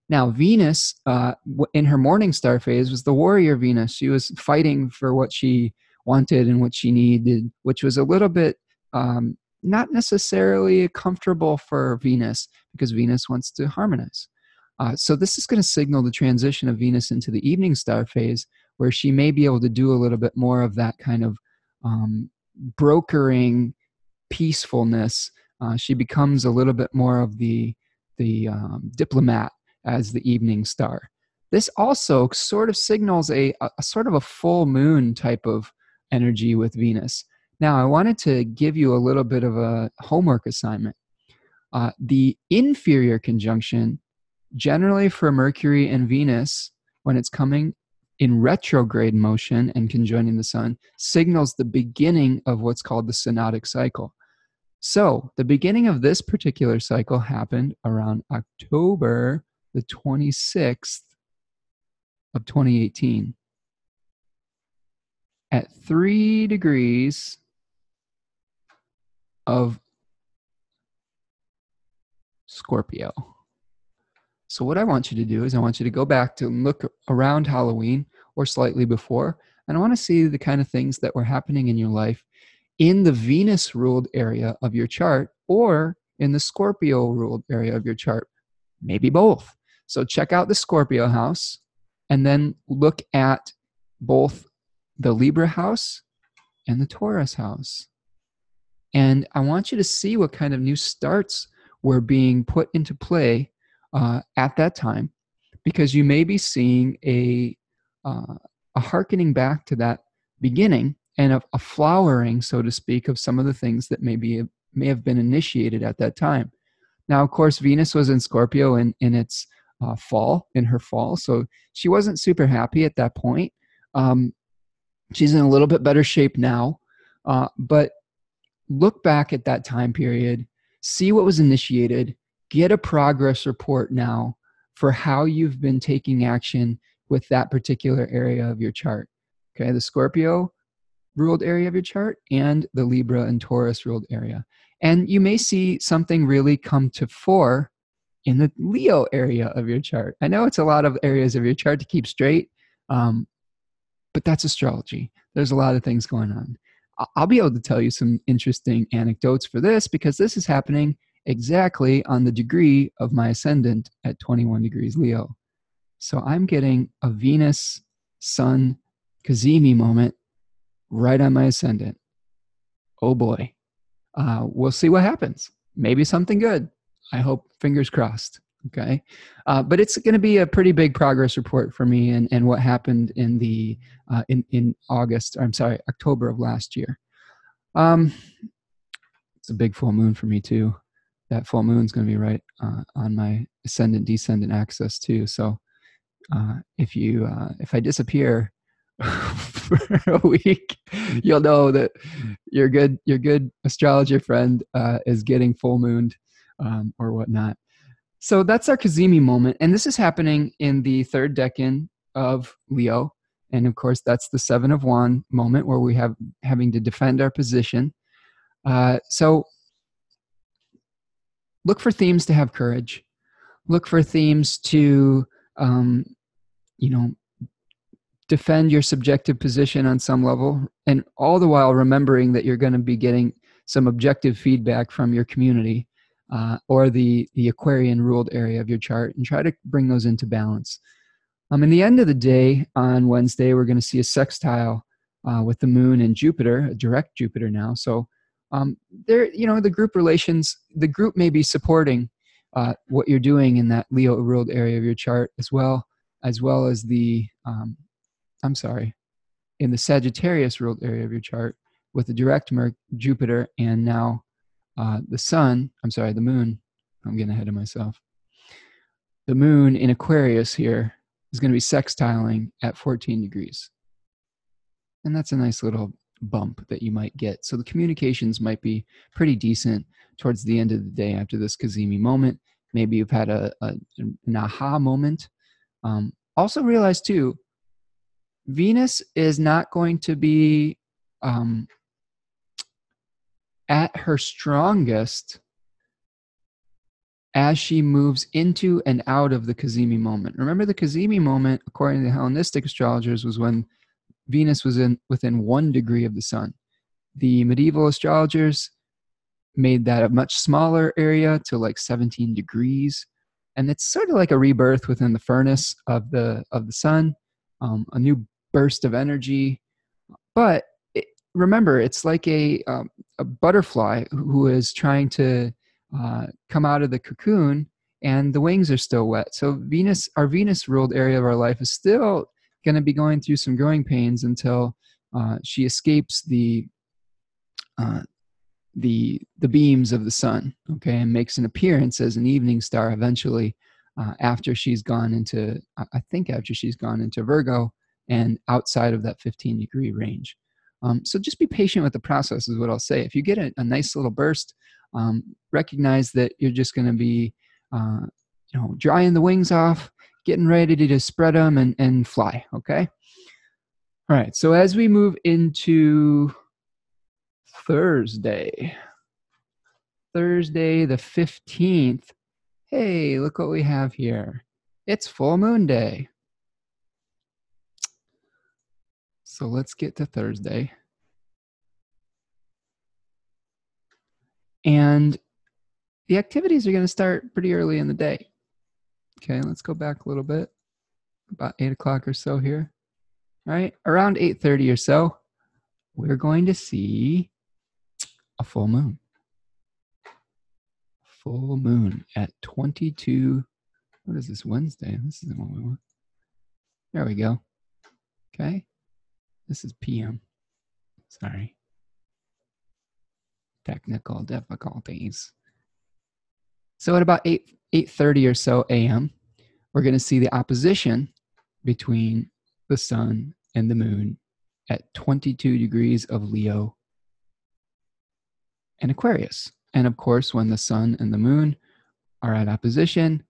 Now, Venus, uh, in her morning star phase, was the warrior Venus. She was fighting for what she wanted and what she needed, which was a little bit um, not necessarily comfortable for Venus because Venus wants to harmonize. Uh, so this is going to signal the transition of Venus into the evening star phase, where she may be able to do a little bit more of that kind of um, brokering peacefulness. Uh, she becomes a little bit more of the the um, diplomat as the evening star. This also sort of signals a, a, a sort of a full moon type of energy with Venus. Now, I wanted to give you a little bit of a homework assignment. Uh, the inferior conjunction, generally for Mercury and Venus, when it's coming in retrograde motion and conjoining the sun, signals the beginning of what's called the synodic cycle. So, the beginning of this particular cycle happened around October the 26th of 2018 at 3 degrees of Scorpio. So, what I want you to do is, I want you to go back to look around Halloween or slightly before, and I want to see the kind of things that were happening in your life in the Venus ruled area of your chart or in the Scorpio ruled area of your chart. Maybe both. So, check out the Scorpio house and then look at both the Libra house and the Taurus house. And I want you to see what kind of new starts were being put into play uh, at that time, because you may be seeing a uh, a harkening back to that beginning and a, a flowering, so to speak, of some of the things that maybe may have been initiated at that time. Now, of course, Venus was in Scorpio in, in its uh, fall, in her fall. So she wasn't super happy at that point. Um, she's in a little bit better shape now. Uh, but look back at that time period, see what was initiated, get a progress report now for how you've been taking action with that particular area of your chart. Okay, the Scorpio ruled area of your chart and the Libra and Taurus ruled area. And you may see something really come to fore in the Leo area of your chart. I know it's a lot of areas of your chart to keep straight, um, but that's astrology. There's a lot of things going on. I'll be able to tell you some interesting anecdotes for this because this is happening exactly on the degree of my ascendant at 21 degrees Leo. So I'm getting a Venus Sun Cazimi moment right on my ascendant. Oh boy. Uh, we'll see what happens. Maybe something good. I hope, fingers crossed. Okay. Uh, but it's going to be a pretty big progress report for me and, and what happened in the uh, in, in August, I'm sorry, October of last year. Um, it's a big full moon for me too. That full moon's going to be right uh, on my ascendant descendant axis too. So uh, if you uh, if I disappear for a week, you'll know that your good your good astrologer friend uh, is getting full mooned um, or whatnot. So that's our Cazimi moment, and this is happening in the third decan of Leo, and of course that's the Seven of Wand moment where we have having to defend our position. Uh, so look for themes to have courage. Look for themes to um, you know defend your subjective position on some level and all the while remembering that you're going to be getting some objective feedback from your community uh, or the the aquarian ruled area of your chart and try to bring those into balance. Um, in the end of the day on wednesday we're going to see a sextile uh, with the moon and jupiter a direct jupiter now. So um, there you know the group relations the group may be supporting uh, what you're doing in that leo ruled area of your chart as well as well as the um, I'm sorry, in the Sagittarius ruled area of your chart with the direct Mer- Jupiter and now uh, the Sun. I'm sorry, the Moon. I'm getting ahead of myself. The Moon in Aquarius here is going to be sextiling at 14 degrees, and that's a nice little bump that you might get. So the communications might be pretty decent towards the end of the day after this Cazimi moment. Maybe you've had a, a an aha moment. Um, also realize too Venus is not going to be um, at her strongest as she moves into and out of the Cazimi moment. Remember, the Cazimi moment, according to the Hellenistic astrologers, was when Venus was in within one degree of the sun. The medieval astrologers made that a much smaller area to like 17 degrees, and it's sort of like a rebirth within the furnace of the of the sun, um, a new burst of energy. But it, remember, it's like a, um, a butterfly who is trying to uh, come out of the cocoon and the wings are still wet. So Venus, our Venus ruled area of our life is still going to be going through some growing pains until uh, she escapes the uh, the the beams of the sun. Okay, and makes an appearance as an evening star eventually uh, after she's gone into I think after she's gone into Virgo and outside of that 15 degree range. Um, so just be patient with the process, is what I'll say. If you get a, a nice little burst, um, recognize that you're just going to be, uh, you know, drying the wings off, getting ready to just spread them and, and fly. Okay. All right. So as we move into Thursday, Thursday the 15th, hey, look what we have here. It's full moon day. So let's get to Thursday. And the activities are going to start pretty early in the day. Okay, let's go back a little bit, about eight o'clock or so here. All right, around 8:30 or so, we're going to see a full moon. Full moon at 22. What is this Wednesday? This isn't what we want. There we go. Okay. This is PM. Sorry. Technical difficulties. So at about 8 8:30 or so a.m., we're going to see the opposition between the sun and the moon at 22 degrees of Leo and Aquarius. And of course, when the sun and the moon are at opposition,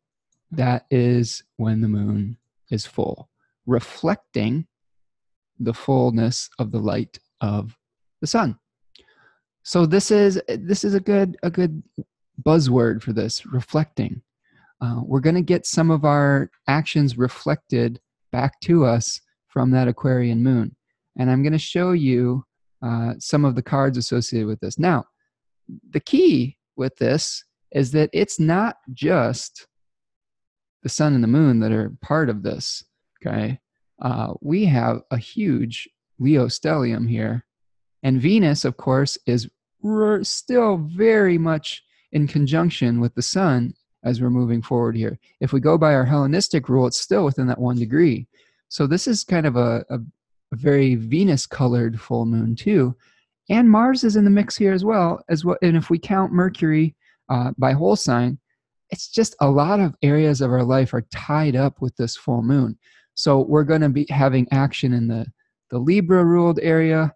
that is when the moon is full, reflecting the fullness of the light of the sun. So this is this is a good a good buzzword for this reflecting. Uh, we're going to get some of our actions reflected back to us from that Aquarian moon, and I'm going to show you uh, some of the cards associated with this. Now, the key with this is that it's not just the sun and the moon that are part of this. Okay. Uh, we have a huge Leo stellium here. And Venus, of course, is still very much in conjunction with the sun as we're moving forward here. If we go by our Hellenistic rule, it's still within that one degree. So this is kind of a, a, a very Venus colored full moon, too. And Mars is in the mix here as well. As well. And if we count Mercury uh, by whole sign, it's just a lot of areas of our life are tied up with this full moon. So we're going to be having action in the, the Libra ruled area,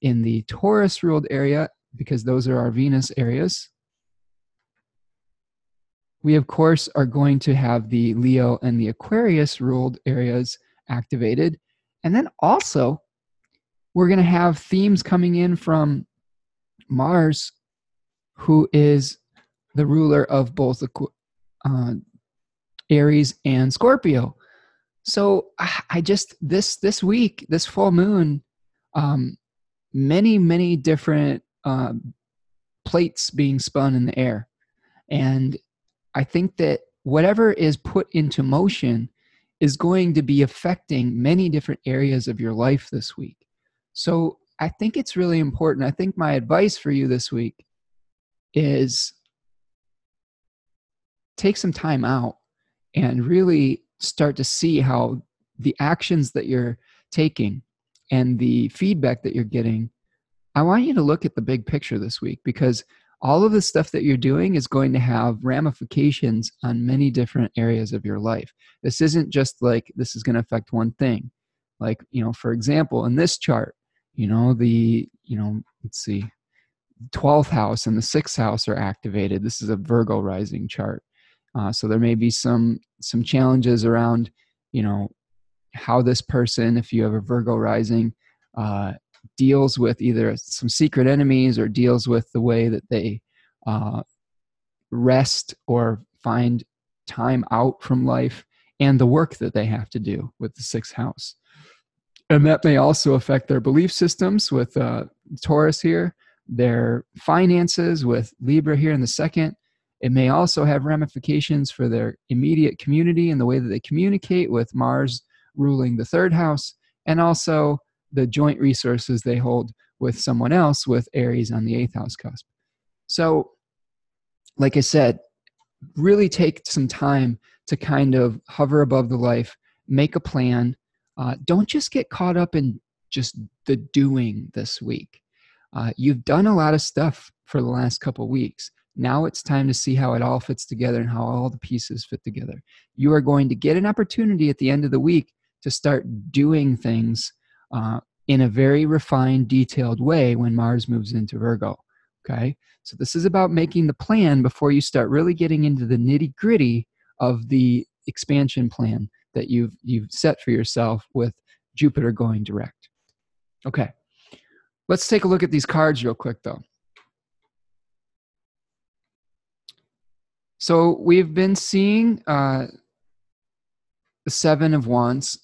in the Taurus ruled area, because those are our Venus areas. We, of course, are going to have the Leo and the Aquarius ruled areas activated. And then also, we're going to have themes coming in from Mars, who is the ruler of both uh, Aries and Scorpio. So I just this this week, this full moon, um, many many different uh, plates being spun in the air, and I think that whatever is put into motion is going to be affecting many different areas of your life this week. So I think it's really important. I think my advice for you this week is take some time out and really start to see how the actions that you're taking and the feedback that you're getting i want you to look at the big picture this week because all of the stuff that you're doing is going to have ramifications on many different areas of your life. This isn't just like this is going to affect one thing. Like you know for example in this chart you know the you know let's see 12th house and the 6th house are activated. This is a virgo rising chart uh, so there may be some some challenges around you know how this person if you have a virgo rising uh, deals with either some secret enemies or deals with the way that they uh, rest or find time out from life and the work that they have to do with the sixth house and that may also affect their belief systems with uh, Taurus here, their finances with Libra here in the second. It may also have ramifications for their immediate community and the way that they communicate with Mars ruling the third house, and also the joint resources they hold with someone else with Aries on the eighth house cusp. So, like I said, really take some time to kind of hover above the life, make a plan, uh, don't just get caught up in just the doing this week. Uh, you've done a lot of stuff for the last couple weeks. Now it's time to see how it all fits together and how all the pieces fit together. You are going to get an opportunity at the end of the week to start doing things uh, in a very refined, detailed way when Mars moves into Virgo. Okay, so this is about making the plan before you start really getting into the nitty gritty of the expansion plan that you've you've set for yourself with Jupiter going direct. Okay. Let's take a look at these cards real quick though. So we've been seeing uh, the Seven of Wands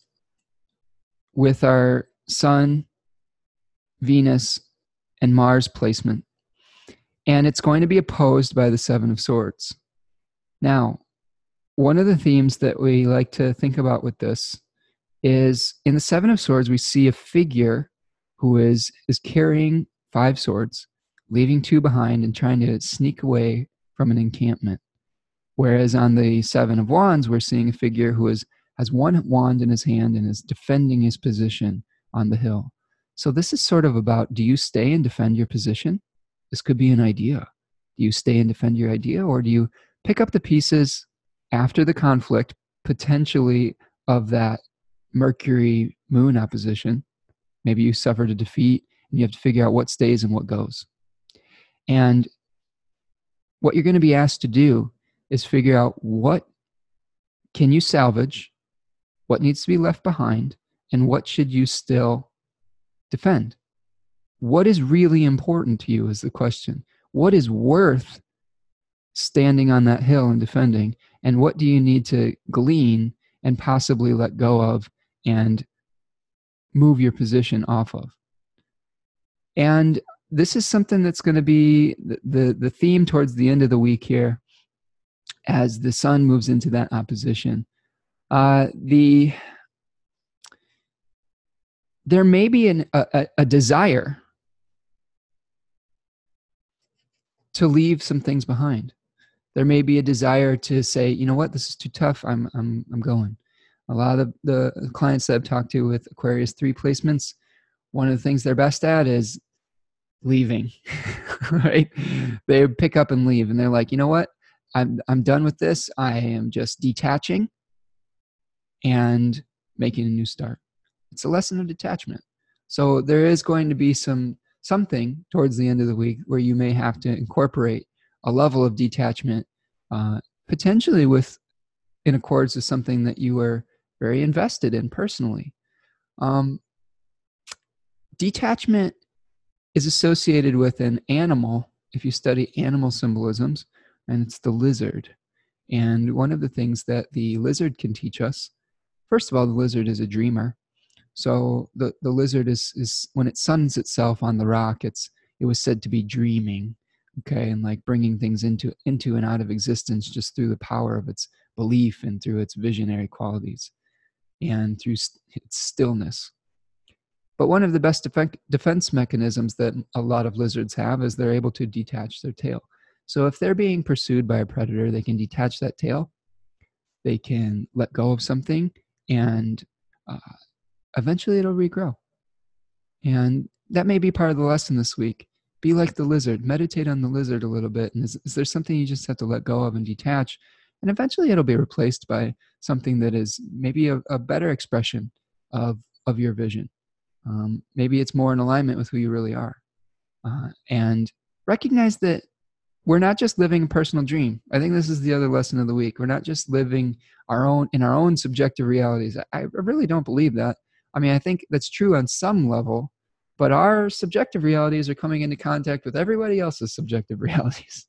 with our Sun, Venus, and Mars placement. And it's going to be opposed by the Seven of Swords. Now, one of the themes that we like to think about with this is in the seven of swords we see a figure who is is carrying five swords leaving two behind and trying to sneak away from an encampment whereas on the seven of wands we're seeing a figure who is has one wand in his hand and is defending his position on the hill So this is sort of about do you stay and defend your position? This could be an idea. Do you stay and defend your idea, or do you pick up the pieces after the conflict, potentially of that Mercury moon opposition? Maybe you suffered a defeat and you have to figure out what stays and what goes. And what you're going to be asked to do is figure out what can you salvage, what needs to be left behind, and what should you still defend. What is really important to you is the question. What is worth standing on that hill and defending? And what do you need to glean and possibly let go of and move your position off of? And this is something that's going to be the, the, the theme towards the end of the week here as the sun moves into that opposition. Uh, the there may be an, a, a desire to leave some things behind. There may be a desire to say, you know what, this is too tough. I'm I'm I'm going. A lot of the, the clients that I've talked to with Aquarius three placements, one of the things they're best at is leaving. right? They pick up and leave, and they're like, you know what, I'm I'm done with this. I am just detaching and making a new start. It's a lesson of detachment. So there is going to be some something towards the end of the week where you may have to incorporate a level of detachment, uh, potentially with in accords with something that you were very invested in personally. Um, detachment is associated with an animal. If you study animal symbolisms, and it's the lizard. And one of the things that the lizard can teach us, first of all, the lizard is a dreamer. So the, the lizard is, is when it suns itself on the rock, it's it was said to be dreaming, okay, and like bringing things into into and out of existence just through the power of its belief and through its visionary qualities, and through its stillness. But one of the best defense mechanisms that a lot of lizards have is they're able to detach their tail. So if they're being pursued by a predator, they can detach that tail, they can let go of something, and uh, eventually it'll regrow. And that may be part of the lesson this week. Be like the lizard, meditate on the lizard a little bit. And is, is there something you just have to let go of and detach? And eventually it'll be replaced by something that is maybe a, a better expression of, of your vision. Um, maybe it's more in alignment with who you really are. Uh, and recognize that we're not just living a personal dream. I think this is the other lesson of the week. We're not just living our own in our own subjective realities. I, I really don't believe that. I mean, I think that's true on some level, but our subjective realities are coming into contact with everybody else's subjective realities.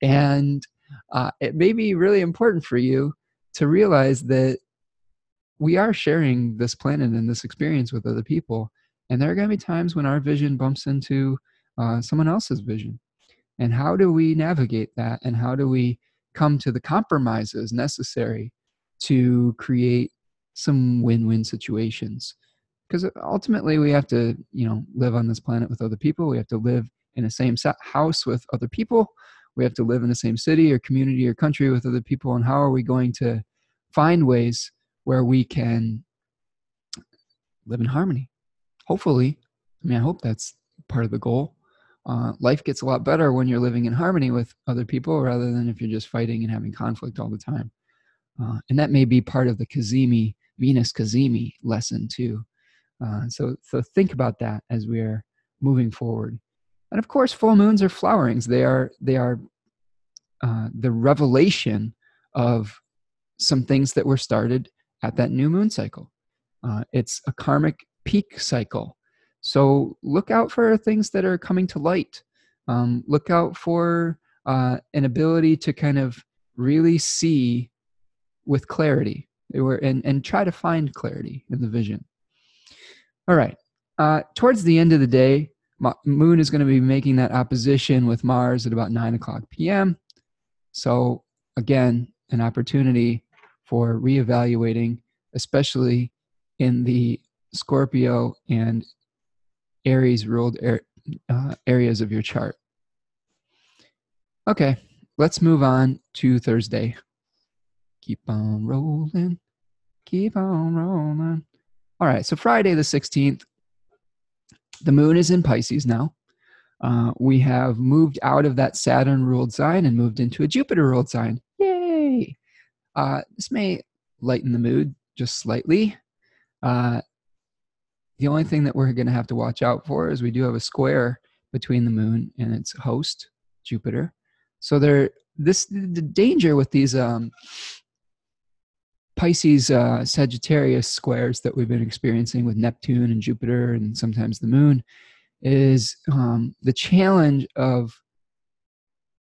And uh, it may be really important for you to realize that we are sharing this planet and this experience with other people. And there are going to be times when our vision bumps into uh, someone else's vision and how do we navigate that? And how do we come to the compromises necessary to create some win-win situations? Because ultimately we have to you know live on this planet with other people. We have to live in the same house with other people. We have to live in the same city or community or country with other people. And how are we going to find ways where we can live in harmony? Hopefully. I mean i hope that's part of the goal uh, life gets a lot better when you're living in harmony with other people rather than if you're just fighting and having conflict all the time. Uh, and that may be part of the Cazimi, Venus Cazimi lesson too. Uh, so, so think about that as we are moving forward. And of course, full moons are flowerings. They are, they are uh, the revelation of some things that were started at that new moon cycle. Uh, it's a karmic peak cycle so look out for things that are coming to light. Um, look out for uh, an ability to kind of really see with clarity and, and try to find clarity in the vision. All right. Uh, towards the end of the day, Moon is going to be making that opposition with Mars at about 9 o'clock p.m. So, again, an opportunity for reevaluating, especially in the Scorpio and Aries ruled er, uh, areas of your chart. Okay, let's move on to Thursday. Keep on rolling, keep on rolling. All right, so Friday the 16th, The moon is in Pisces now. Uh, we have moved out of that Saturn ruled sign and moved into a Jupiter ruled sign. Yay! Uh, this may lighten the mood just slightly. Uh, the only thing that we're going to have to watch out for is we do have a square between the moon and its host, Jupiter. So there, this the danger with these um, Pisces uh, Sagittarius squares that we've been experiencing with Neptune and Jupiter and sometimes the moon is um, the challenge of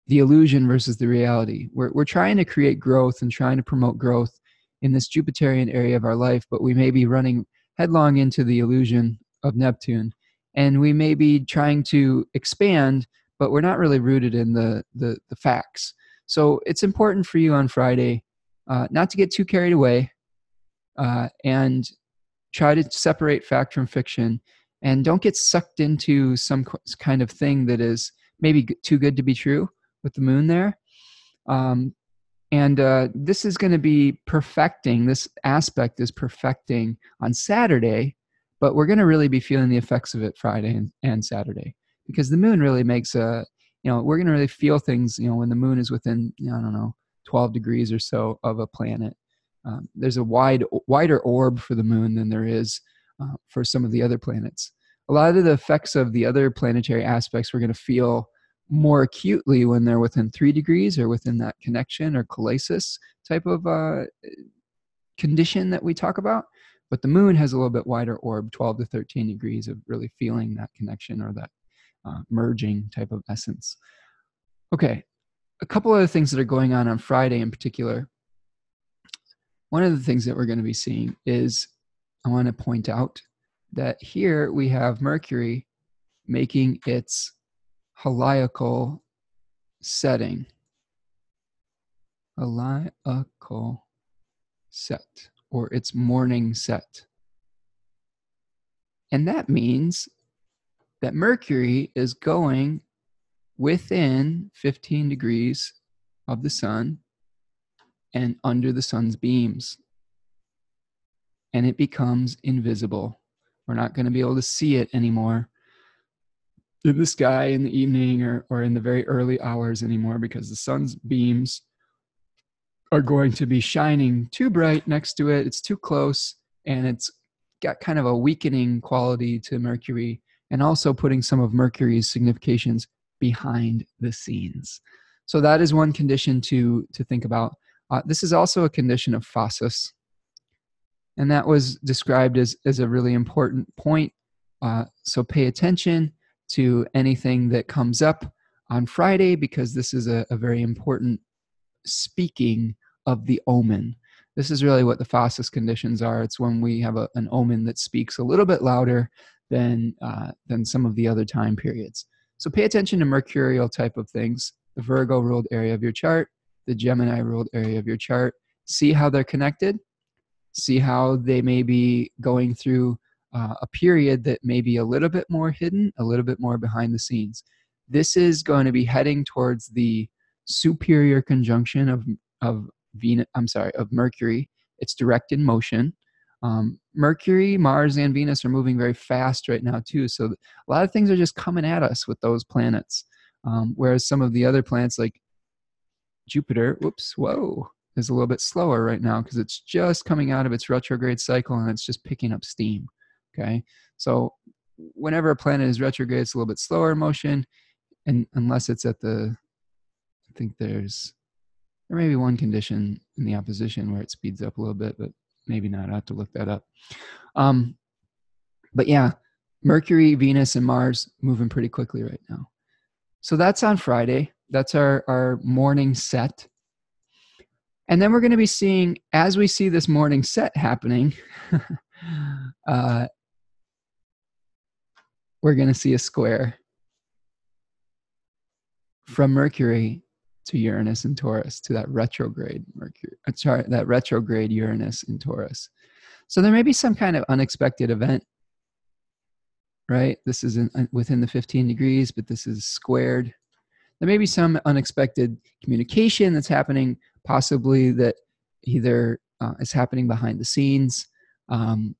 the illusion versus the reality. We're, we're trying to create growth and trying to promote growth in this Jupiterian area of our life, but we may be running headlong into the illusion of Neptune. And we may be trying to expand, but we're not really rooted in the, the, the facts. So it's important for you on Friday uh, not to get too carried away uh, and try to separate fact from fiction and don't get sucked into some kind of thing that is maybe too good to be true with the moon there um, and uh, this is going to be perfecting this aspect is perfecting on saturday but we're going to really be feeling the effects of it friday and, and saturday. Because the moon really makes a you know we're going to really feel things you know when the moon is within i don't know 12 degrees or so of a planet. Um, there's a wide wider orb for the moon than there is uh, for some of the other planets. A lot of the effects of the other planetary aspects we're going to feel more acutely when they're within three degrees or within that connection or kollesis type of uh, condition that we talk about. But the moon has a little bit wider orb, 12 to 13 degrees of really feeling that connection or that uh, merging type of essence. Okay, a couple other things that are going on on Friday in particular. One of the things that we're going to be seeing is I want to point out that here we have Mercury making its heliacal setting. Heliacal set, or its morning set. And that means that Mercury is going within 15 degrees of the sun and under the sun's beams. And it becomes invisible. We're not going to be able to see it anymore in the sky in the evening or, or in the very early hours anymore because the sun's beams are going to be shining too bright next to it. It's too close and it's got kind of a weakening quality to Mercury and also putting some of Mercury's significations behind the scenes. So that is one condition to, to think about. Uh, this is also a condition of phasis. And that was described as, as a really important point. Uh, so pay attention to anything that comes up on Friday because this is a, a very important speaking of the omen. This is really what the phasis conditions are. It's when we have a, an omen that speaks a little bit louder than, uh, than some of the other time periods. So pay attention to mercurial type of things, the Virgo ruled area of your chart, the Gemini ruled area of your chart. See how they're connected. See how they may be going through uh, a period that may be a little bit more hidden, a little bit more behind the scenes. This is going to be heading towards the superior conjunction of of Venus. I'm sorry, of Mercury. It's direct in motion. Um, Mercury, Mars, and Venus are moving very fast right now too. So a lot of things are just coming at us with those planets. Um, whereas some of the other planets like Jupiter, whoops, whoa, is a little bit slower right now because it's just coming out of its retrograde cycle and it's just picking up steam. Okay. So whenever a planet is retrograde, it's a little bit slower in motion. And unless it's at the, I think there's, there may be one condition in the opposition where it speeds up a little bit, but maybe not. I have to look that up. Um, but yeah, Mercury, Venus, and Mars moving pretty quickly right now. So that's on Friday. That's our, our morning set. And then we're going to be seeing, as we see this morning set happening, uh, we're going to see a square from Mercury to Uranus and Taurus to that retrograde Mercury, uh, sorry, that retrograde Uranus in Taurus. So there may be some kind of unexpected event, right? This is in, uh, within the 15 degrees, but this is squared. There may be some unexpected communication that's happening, possibly that either uh, is happening behind the scenes, um,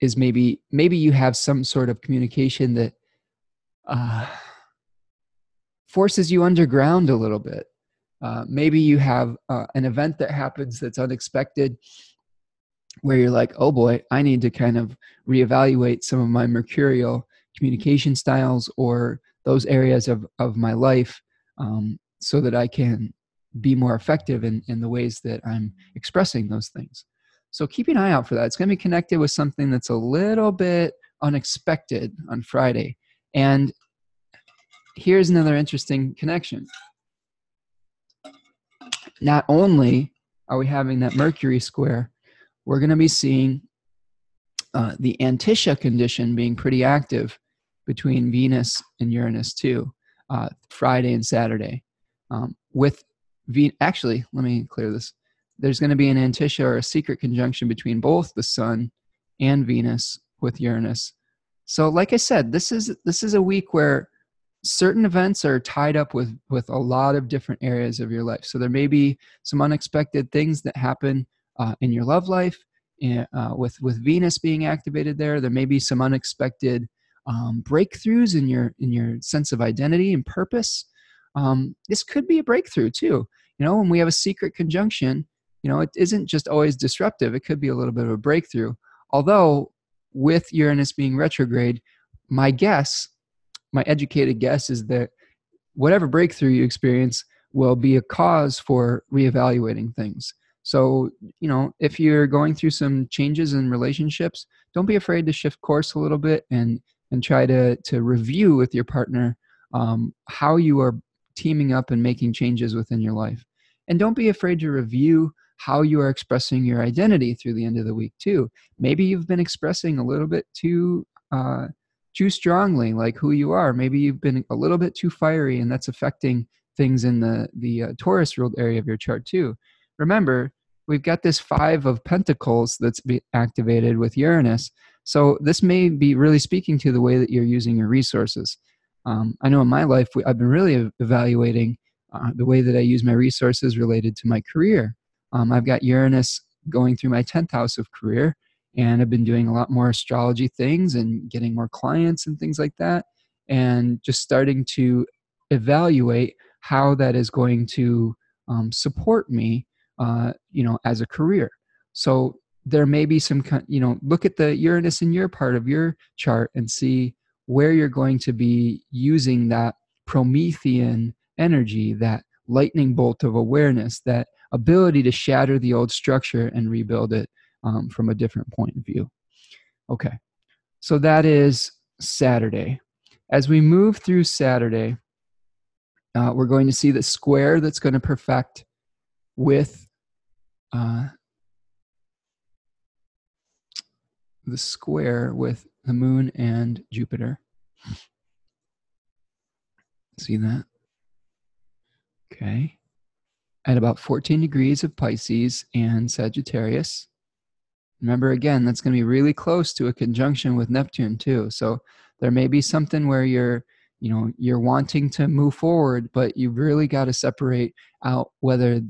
is maybe maybe you have some sort of communication that uh, forces you underground a little bit. Uh, maybe you have uh, an event that happens that's unexpected where you're like, oh boy, I need to kind of reevaluate some of my mercurial communication styles or those areas of, of my life um, so that I can be more effective in, in the ways that I'm expressing those things. So keep an eye out for that. It's going to be connected with something that's a little bit unexpected on Friday. And here's another interesting connection. Not only are we having that Mercury square, we're going to be seeing uh, the Antiscia condition being pretty active between Venus and Uranus too, uh, Friday and Saturday. Um, with Ve- actually, let me clear this. There's going to be an Antiscia or a secret conjunction between both the Sun and Venus with Uranus. So, like I said, this is this is a week where certain events are tied up with with a lot of different areas of your life. So there may be some unexpected things that happen uh, in your love life. Eh, uh, with with Venus being activated there, there may be some unexpected um, breakthroughs in your in your sense of identity and purpose. Um, this could be a breakthrough too. You know, when we have a secret conjunction, you know, it isn't just always disruptive. It could be a little bit of a breakthrough. Although with Uranus being retrograde, my guess, my educated guess, is that whatever breakthrough you experience will be a cause for reevaluating things. So, you know, if you're going through some changes in relationships, don't be afraid to shift course a little bit and and try to to review with your partner um, how you are teaming up and making changes within your life. And don't be afraid to review how you are expressing your identity through the end of the week too. Maybe you've been expressing a little bit too uh, too strongly, like who you are. Maybe you've been a little bit too fiery, and that's affecting things in the the uh, Taurus ruled area of your chart too. Remember, we've got this five of Pentacles that's be activated with Uranus. So this may be really speaking to the way that you're using your resources. Um, I know in my life, I've been really evaluating uh, the way that I use my resources related to my career. Um, I've got Uranus going through my 10th house of career, and I've been doing a lot more astrology things and getting more clients and things like that, and just starting to evaluate how that is going to um, support me, uh, you know, as a career. So there may be some, you know, look at the Uranus in your part of your chart and see where you're going to be using that Promethean energy, that lightning bolt of awareness, that ability to shatter the old structure and rebuild it um, from a different point of view. Okay, so that is Saturday. As we move through Saturday, uh, we're going to see the square that's going to perfect with uh, the square with the moon and Jupiter. See that? Okay. At about 14 degrees of Pisces and Sagittarius. Remember, again, that's going to be really close to a conjunction with Neptune, too. So there may be something where you're you know you're wanting to move forward but you've really got to separate out whether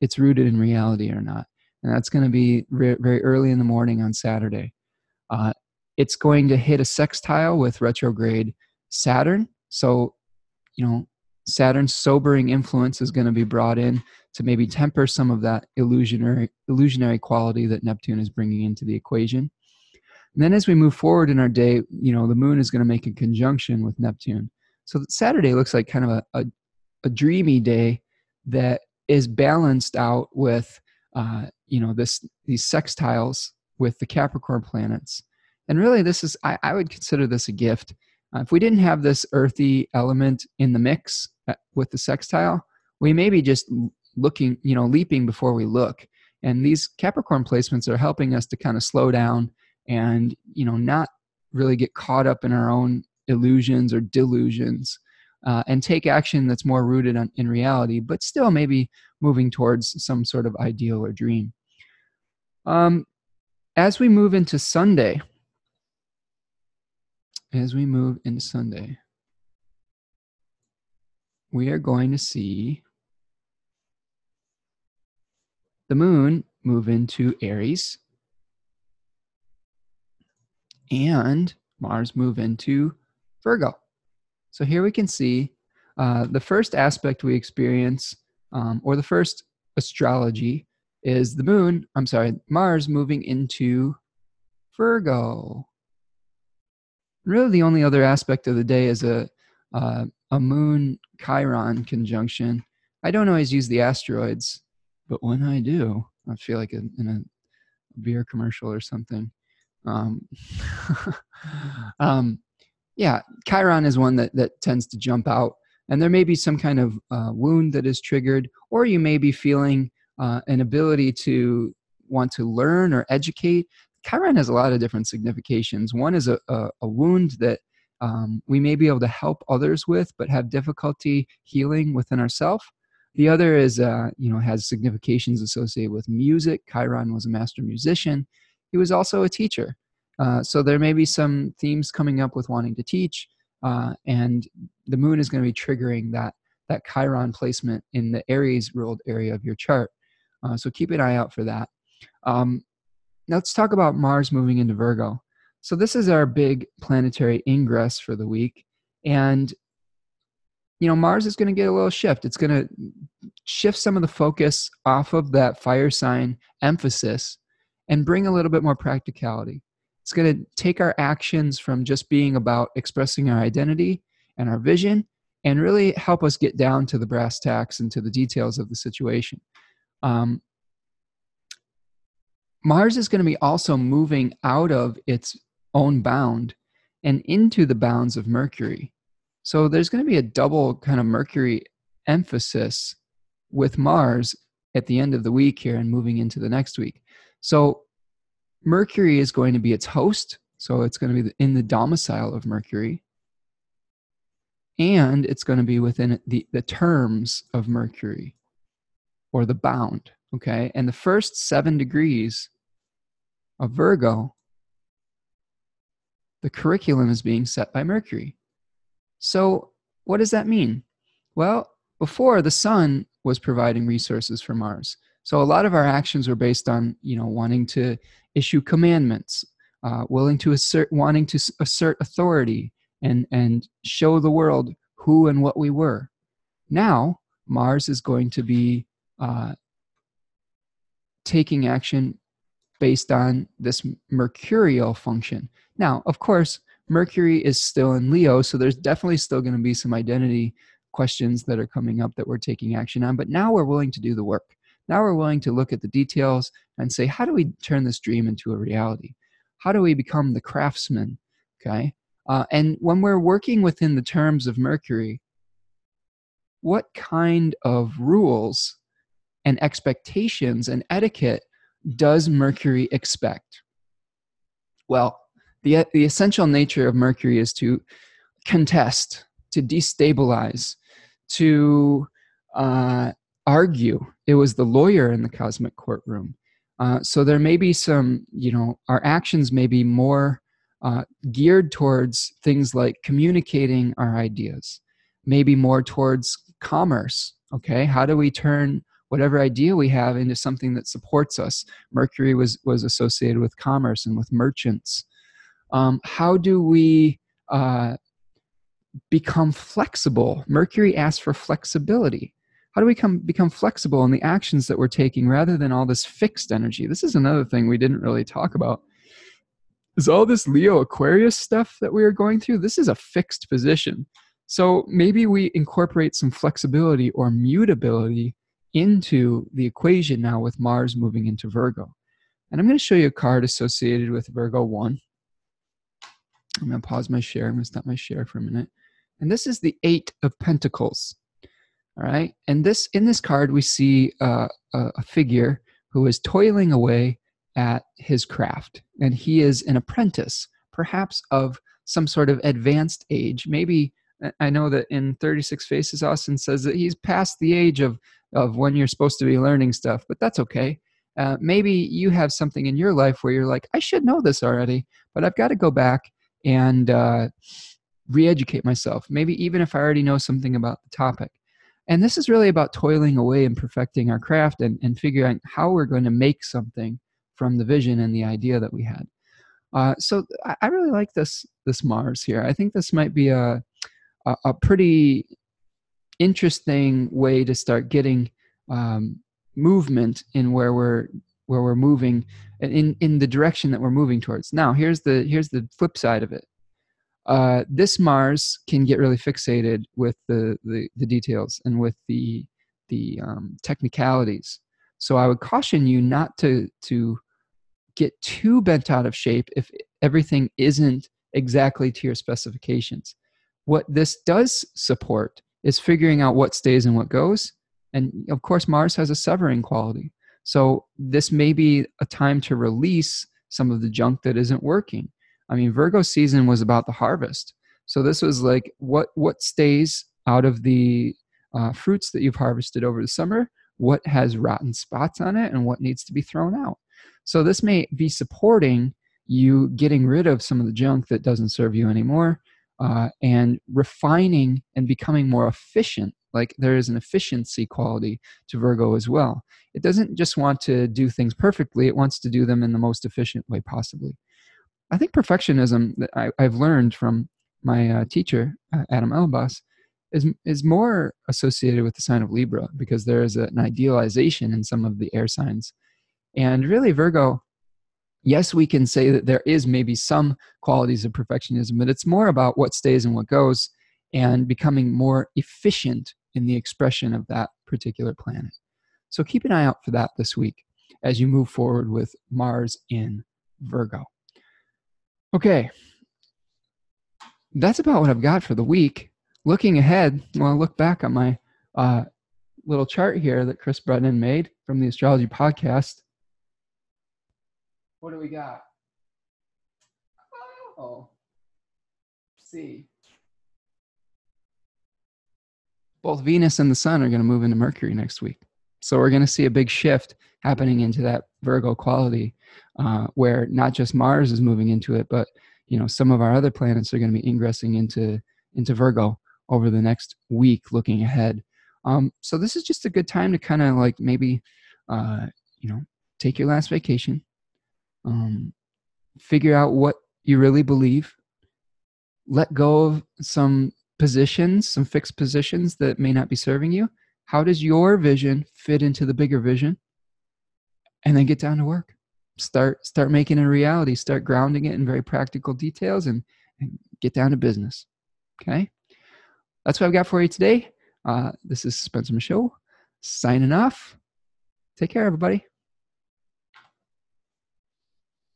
it's rooted in reality or not and that's going to be re- very early in the morning on saturday uh, it's going to hit a sextile with retrograde Saturn. So, you know, Saturn's sobering influence is going to be brought in to maybe temper some of that illusionary illusionary quality that Neptune is bringing into the equation. And then as we move forward in our day, you know, the moon is going to make a conjunction with Neptune. So Saturday looks like kind of a, a, a dreamy day that is balanced out with, uh, you know, this these sextiles with the Capricorn planets. And really, this is, I, I would consider this a gift. Uh, if we didn't have this earthy element in the mix uh, with the sextile, we may be just looking, you know, leaping before we look. And these Capricorn placements are helping us to kind of slow down and, you know, not really get caught up in our own illusions or delusions uh, and take action that's more rooted on, in reality, but still maybe moving towards some sort of ideal or dream. Um, as we move into Sunday, as we move into Sunday, we are going to see the moon move into Aries. and Mars move into Virgo. So here we can see uh, the first aspect we experience, um, or the first astrology, is the moon, I'm sorry, Mars moving into Virgo. Really, the only other aspect of the day is a, uh, a moon Chiron conjunction. I don't always use the asteroids, but when I do, I feel like in, a beer commercial or something. Um, um, yeah, Chiron is one that, that tends to jump out. And there may be some kind of uh, wound that is triggered, or you may be feeling uh, an ability to want to learn or educate. Chiron has a lot of different significations. One is a, a, a wound that um, we may be able to help others with, but have difficulty healing within ourselves. The other is, uh, you know, has significations associated with music. Chiron was a master musician. He was also a teacher. Uh, so there may be some themes coming up with wanting to teach, uh, and the moon is going to be triggering that that Chiron placement in the Aries ruled area of your chart. Uh, so keep an eye out for that. Um, now let's talk about Mars moving into Virgo. So this is our big planetary ingress for the week, and you know Mars is going to get a little shift. It's going to shift some of the focus off of that fire sign emphasis and bring a little bit more practicality. It's going to take our actions from just being about expressing our identity and our vision and really help us get down to the brass tacks and to the details of the situation. Um, Mars is going to be also moving out of its own bound and into the bounds of Mercury. So there's going to be a double kind of Mercury emphasis with Mars at the end of the week here and moving into the next week. So Mercury is going to be its host. So it's going to be in the domicile of Mercury. And it's going to be within the, the terms of Mercury or the bound. Okay. And the first seven degrees of Virgo, the curriculum is being set by Mercury. So, what does that mean? Well, before the sun was providing resources for Mars. So a lot of our actions were based on, you know, wanting to issue commandments, uh, willing to assert, wanting to assert authority, and and show the world who and what we were. Now Mars is going to be uh, taking action based on this mercurial function. Now, of course, Mercury is still in Leo, so there's definitely still going to be some identity questions that are coming up that we're taking action on, but now we're willing to do the work. Now we're willing to look at the details and say, how do we turn this dream into a reality? How do we become the craftsman? Okay. Uh, and when we're working within the terms of Mercury, what kind of rules and expectations and etiquette does Mercury expect? Well, the, the essential nature of Mercury is to contest, to destabilize, to uh, argue. It was the lawyer in the cosmic courtroom. Uh, so there may be some, you know, our actions may be more uh, geared towards things like communicating our ideas, maybe more towards commerce. Okay, how do we turn whatever idea we have into something that supports us? Mercury was was associated with commerce and with merchants. Um, how do we uh, become flexible? Mercury asks for flexibility how do we come, become flexible in the actions that we're taking rather than all this fixed energy this is another thing we didn't really talk about is all this leo aquarius stuff that we are going through this is a fixed position so maybe we incorporate some flexibility or mutability into the equation now with mars moving into virgo and i'm going to show you a card associated with virgo 1 i'm going to pause my share i'm going to stop my share for a minute and this is the eight of pentacles all right. And this in this card, we see uh, a, a figure who is toiling away at his craft. And he is an apprentice, perhaps of some sort of advanced age. Maybe I know that in 36 Faces, Austin says that he's past the age of, of when you're supposed to be learning stuff, but that's okay. Uh, maybe you have something in your life where you're like, I should know this already, but I've got to go back and uh, re educate myself. Maybe even if I already know something about the topic. And this is really about toiling away and perfecting our craft and, and figuring out how we're going to make something from the vision and the idea that we had. Uh, so I, I really like this this Mars here. I think this might be a a, a pretty interesting way to start getting um, movement in where we're where we're moving in in the direction that we're moving towards. Now, here's the here's the flip side of it. Uh, this Mars can get really fixated with the, the, the details and with the the um, technicalities. So I would caution you not to to get too bent out of shape if everything isn't exactly to your specifications. What this does support is figuring out what stays and what goes. And of course, Mars has a severing quality. So this may be a time to release some of the junk that isn't working. I mean, Virgo season was about the harvest. So this was like what what stays out of the uh, fruits that you've harvested over the summer, what has rotten spots on it, and what needs to be thrown out. So this may be supporting you getting rid of some of the junk that doesn't serve you anymore, uh, and refining and becoming more efficient. Like there is an efficiency quality to Virgo as well. It doesn't just want to do things perfectly, it wants to do them in the most efficient way possibly. I think perfectionism that I, have learned from my uh, teacher, uh, Adam Elenbaas, is, is more associated with the sign of Libra because there is an idealization in some of the air signs. And really, Virgo, yes, we can say that there is maybe some qualities of perfectionism, but it's more about what stays and what goes and becoming more efficient in the expression of that particular planet. So keep an eye out for that this week as you move forward with Mars in Virgo. Okay. That's about what I've got for the week. Looking ahead, well, I look back on my uh, little chart here that Chris Brennan made from the Astrology Podcast. What do we got? Oh, see. Both Venus and the Sun are going to move into Mercury next week. So we're going to see a big shift happening into that Virgo quality, uh, where not just Mars is moving into it, but you know some of our other planets are going to be ingressing into into Virgo over the next week, looking ahead. Um, so this is just a good time to kind of like maybe, uh, you know, take your last vacation, um, figure out what you really believe, let go of some positions, some fixed positions that may not be serving you, how does your vision fit into the bigger vision? And then get down to work. Start start making it a reality. Start grounding it in very practical details and, and get down to business. Okay. That's what I've got for you today. Uh, this is Spencer Michaud signing off. Take care, everybody.